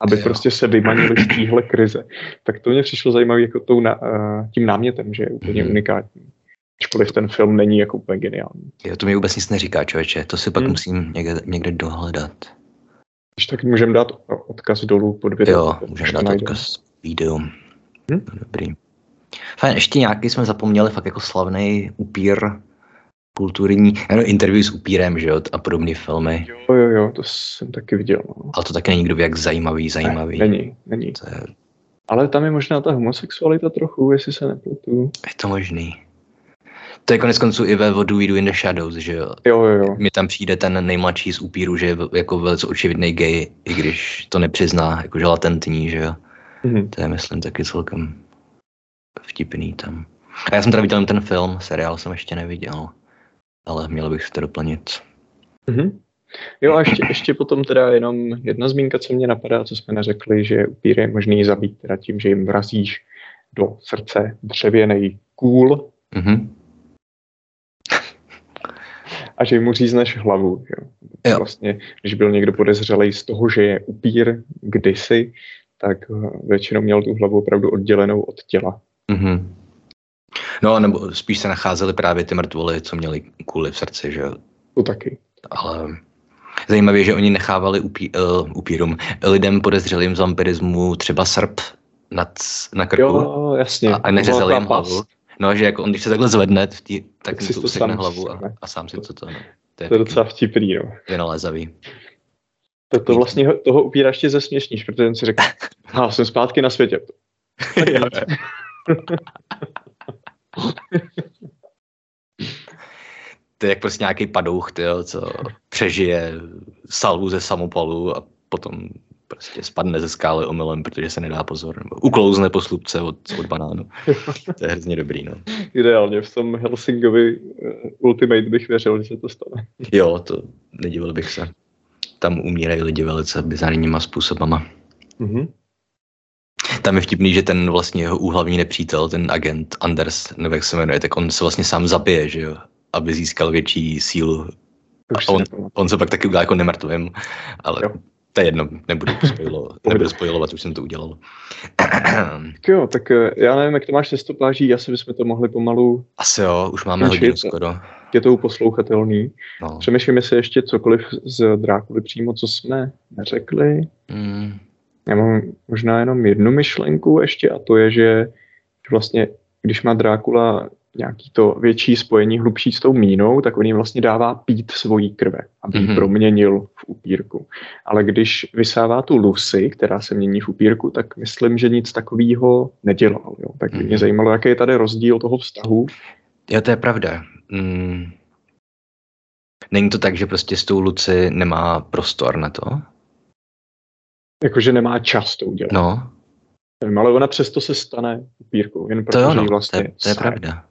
B: aby jo. prostě se vymanili z téhle krize. Tak to mě přišlo zajímavé jako tou na, uh, tím námětem, že je úplně hmm. unikátní. Ačkoliv ten film není jako úplně geniální.
A: Jo, to mi vůbec nic neříká, člověče. To si pak hmm. musím někde, někde dohledat.
B: Když tak můžeme dát odkaz dolů pod video.
A: Jo, můžeme dát odkaz video. Hmm? Dobrý. Fajn, ještě nějaký jsme zapomněli, fakt jako slavný upír kulturní, no, interview s upírem, že jo, a podobné filmy.
B: Jo, jo, jo, to jsem taky viděl. No.
A: Ale to taky není kdo jak zajímavý, zajímavý.
B: Ne, není, není. To je... Ale tam je možná ta homosexualita trochu, jestli se nepletu.
A: Je to možný. To je konec konců i ve What Do We Do in the Shadows, že jo?
B: Jo, jo, jo.
A: Mi tam přijde ten nejmladší z upíru, že je jako velice očividný gay, i když to nepřizná, jakože latentní, že jo? Mm-hmm. To je, myslím, taky celkem vtipný tam. A já jsem teda viděl ten film, seriál jsem ještě neviděl ale měl bych to doplnit.
B: Mm-hmm. Jo a ještě, ještě potom teda jenom jedna zmínka, co mě napadá, co jsme neřekli, že upíry je možný zabít teda tím, že jim vrazíš do srdce dřevěný kůl mm-hmm. a že mu řízneš hlavu. Jo. jo. Vlastně, když byl někdo podezřelý z toho, že je upír kdysi, tak většinou měl tu hlavu opravdu oddělenou od těla. Mm-hmm.
A: No, nebo spíš se nacházely právě ty mrtvoly, co měli kvůli v srdci, že jo?
B: To taky.
A: Ale zajímavé, že oni nechávali upí, uh, upírům, lidem podezřelým z vampirismu třeba srp nad, na krku.
B: Jo, jasně.
A: A, a neřezali jim hlavu. No, že jako on, když se takhle zvedne, tý, tak, tak si to usekne hlavu a, a, sám si to to. No.
B: To je, to je docela vtipný, no.
A: Vynalézavý.
B: To, to vlastně toho upíra ještě zesměšníš, protože on si řekl, já jsem zpátky na světě.
A: to je jak prostě nějaký padouch, tyjo, co přežije salvu ze samopalu a potom prostě spadne ze skály omylem, protože se nedá pozor, nebo uklouzne po slupce od, od banánu. To je hrozně dobrý, no.
B: Ideálně, v tom Helsingovi uh, Ultimate bych věřil, že se to stane.
A: Jo, to nedivil bych se. Tam umírají lidi velice bizarníma způsobama. Mm-hmm. Tam je vtipný, že ten vlastně jeho úhlavní nepřítel, ten agent Anders, nebo jak se jmenuje, tak on se vlastně sám zabije, že jo, aby získal větší sílu. A on, on se pak taky udělá jako nemrtvým, ale jo. To je jedno, nebudu, spojilo, nebudu spojovat, už jsem to udělal.
B: tak jo, tak eh, já nevím, jak to máš se stopáží, asi bychom to mohli pomalu...
A: Asi jo, už máme hodinu skoro.
B: Je to uposlouchatelný. No. Přemýšlím, jestli ještě cokoliv z Drákuly přímo, co jsme neřekli. Mm. Já mám možná jenom jednu myšlenku ještě a to je, že vlastně, když má Drákula nějaký to větší spojení hlubší s tou mínou, tak on jim vlastně dává pít svojí krve, aby ji mm-hmm. proměnil v upírku. Ale když vysává tu Lucy, která se mění v upírku, tak myslím, že nic takového nedělal. Jo. Tak mm-hmm. mě mhm. zajímalo, jaký je tady rozdíl toho vztahu.
A: Jo, to je pravda. Mm. Není to tak, že prostě s tou Lucy nemá prostor na to?
B: Jakože nemá čas to udělat.
A: No.
B: Nevím, ale ona přesto se stane upírkou, jen protože to jo, no, vlastně
A: to je, to je pravda.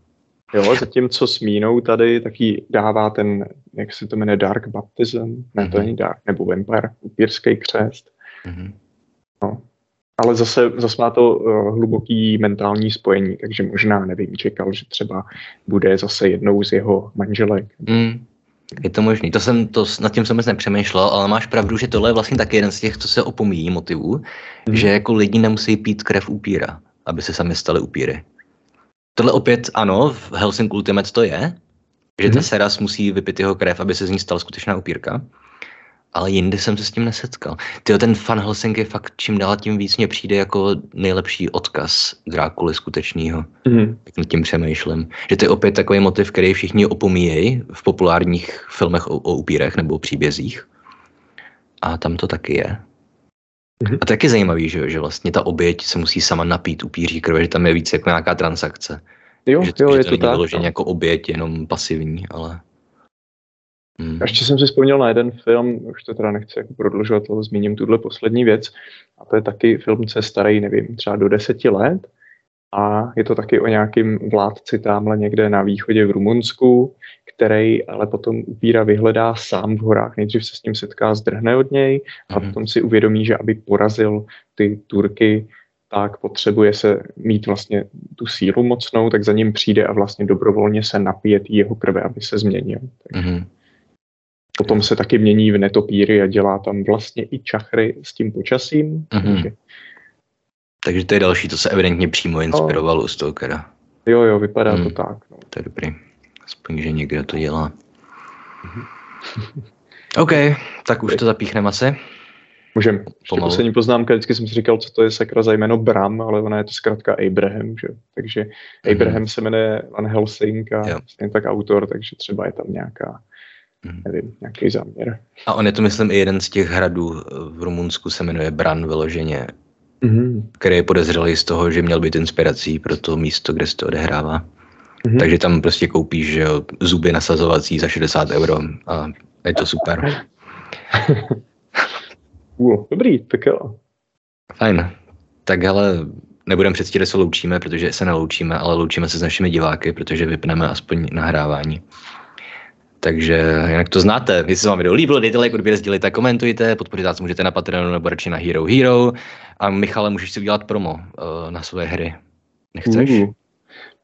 B: Jo, zatímco s Mínou tady taky dává ten, jak se to jmenuje, Dark Baptism, ne, mm-hmm. to mhm. není Dark, nebo Vampire, upírský křest. Mm-hmm. No. Ale zase, zase má to uh, hluboký mentální spojení, takže možná, nevím, čekal, že třeba bude zase jednou z jeho manželek. Mm.
A: Je to možný. To jsem, to, nad tím jsem vůbec nepřemýšlel, ale máš pravdu, že tohle je vlastně taky jeden z těch, co se opomíjí motivů, mm. že jako lidi nemusí pít krev upíra, aby se sami stali upíry. Tohle opět ano, v Helsing Ultimate to je, že mm-hmm. Seras musí vypít jeho krev, aby se z ní stala skutečná upírka. Ale jinde jsem se s tím nesetkal. Ty ten Fan Helsing je fakt čím dál tím víc mě přijde jako nejlepší odkaz Drákuly skutečného. Mm-hmm. Jak nad tím přemýšlím. Že to je opět takový motiv, který všichni opomíjejí v populárních filmech o, o upírech nebo o příbězích. A tam to taky je. Mm-hmm. A taky zajímavý, že, že vlastně ta oběť se musí sama napít upíří krve, že tam je víc jako nějaká transakce.
B: Jo,
A: že,
B: jo,
A: že
B: je
A: to,
B: to tak.
A: vyloženě
B: no.
A: jako oběť, jenom pasivní, ale... Hmm.
B: Ještě jsem si vzpomněl na jeden film, už to teda nechci jako prodlužovat, ale zmíním tuhle poslední věc. A to je taky film, co je starý, nevím, třeba do deseti let. A je to taky o nějakým vládci tamhle někde na východě v Rumunsku, který ale potom upíra vyhledá sám v horách. Nejdřív se s ním setká, zdrhne od něj a
A: Mhm.
B: potom si uvědomí, že aby porazil ty Turky, tak potřebuje se mít vlastně tu sílu mocnou, tak za ním přijde a vlastně dobrovolně se napije jeho krve, aby se změnil. Takže
A: Mhm.
B: Potom se taky mění v netopíry a dělá tam vlastně i čachry s tím počasím.
A: Mhm.
B: Takže,
A: Takže to je další, to se evidentně přímo inspirovalo u Stalkera.
B: jo, jo, vypadá
A: Hmm.
B: to tak. No.
A: To je dobrý. Aspoň, že někdo to dělá. OK, tak už to zapíchneme asi.
B: Můžem. Ještě poslední poznámka, vždycky jsem si říkal, co to je sakra za jméno Bram, ale ona je to zkrátka Abraham, že? Takže Abraham se jmenuje Van Helsing a
A: Mhm. Jo.
B: stejně tak autor, takže třeba je tam nějaká,
A: Mhm.
B: nevím, nějaký záměr.
A: A on je to, myslím, i jeden z těch hradů v Rumunsku se jmenuje Bran vyloženě,
B: Mhm.
A: který je podezřelý z toho, že měl být inspirací pro to místo, kde se to odehrává.
B: Mhm.
A: Takže tam prostě koupíš že jo, zuby nasazovací za 60 euro a je to super.
B: Cool. Dobrý, tak jo.
A: Fajn. Tak ale nebudeme předstírat, že se loučíme, protože se neloučíme, ale loučíme se s našimi diváky, protože vypneme aspoň nahrávání. Takže jinak to znáte. Jestli se vám video líbilo, dejte like, odběr, sdělejte, komentujte, podpořit nás můžete na Patreonu nebo radši na Hero Hero. A Michale, můžeš si udělat promo uh, na svoje hry. Nechceš?
B: Uh,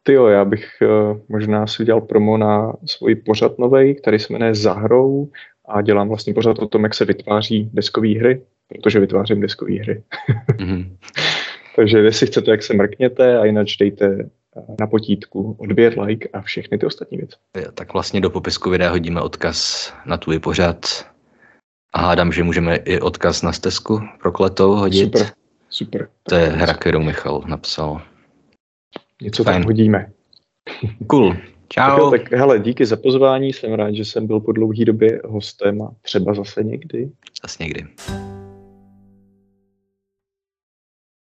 B: ty jo, já bych uh, možná si udělal promo na svůj pořad novej, který se jmenuje Zahrou a dělám vlastně pořad o tom, jak se vytváří deskové hry, protože vytvářím deskové hry.
A: Mhm.
B: Takže jestli chcete, jak se mrkněte a jinak dejte eh, na potítku odběr, like a všechny ty ostatní věci.
A: Tak vlastně do popisku videa hodíme odkaz na tvůj pořad. A hádám, že můžeme i odkaz na stezku prokletou hodit.
B: Super, super.
A: To je hra, kterou Michal napsal.
B: Něco
A: Fajn.
B: tam hodíme.
A: Cool.
B: Tak,
A: Čau.
B: tak hele, díky za pozvání, jsem rád, že jsem byl po dlouhé době hostem a třeba zase někdy.
A: Zas někdy.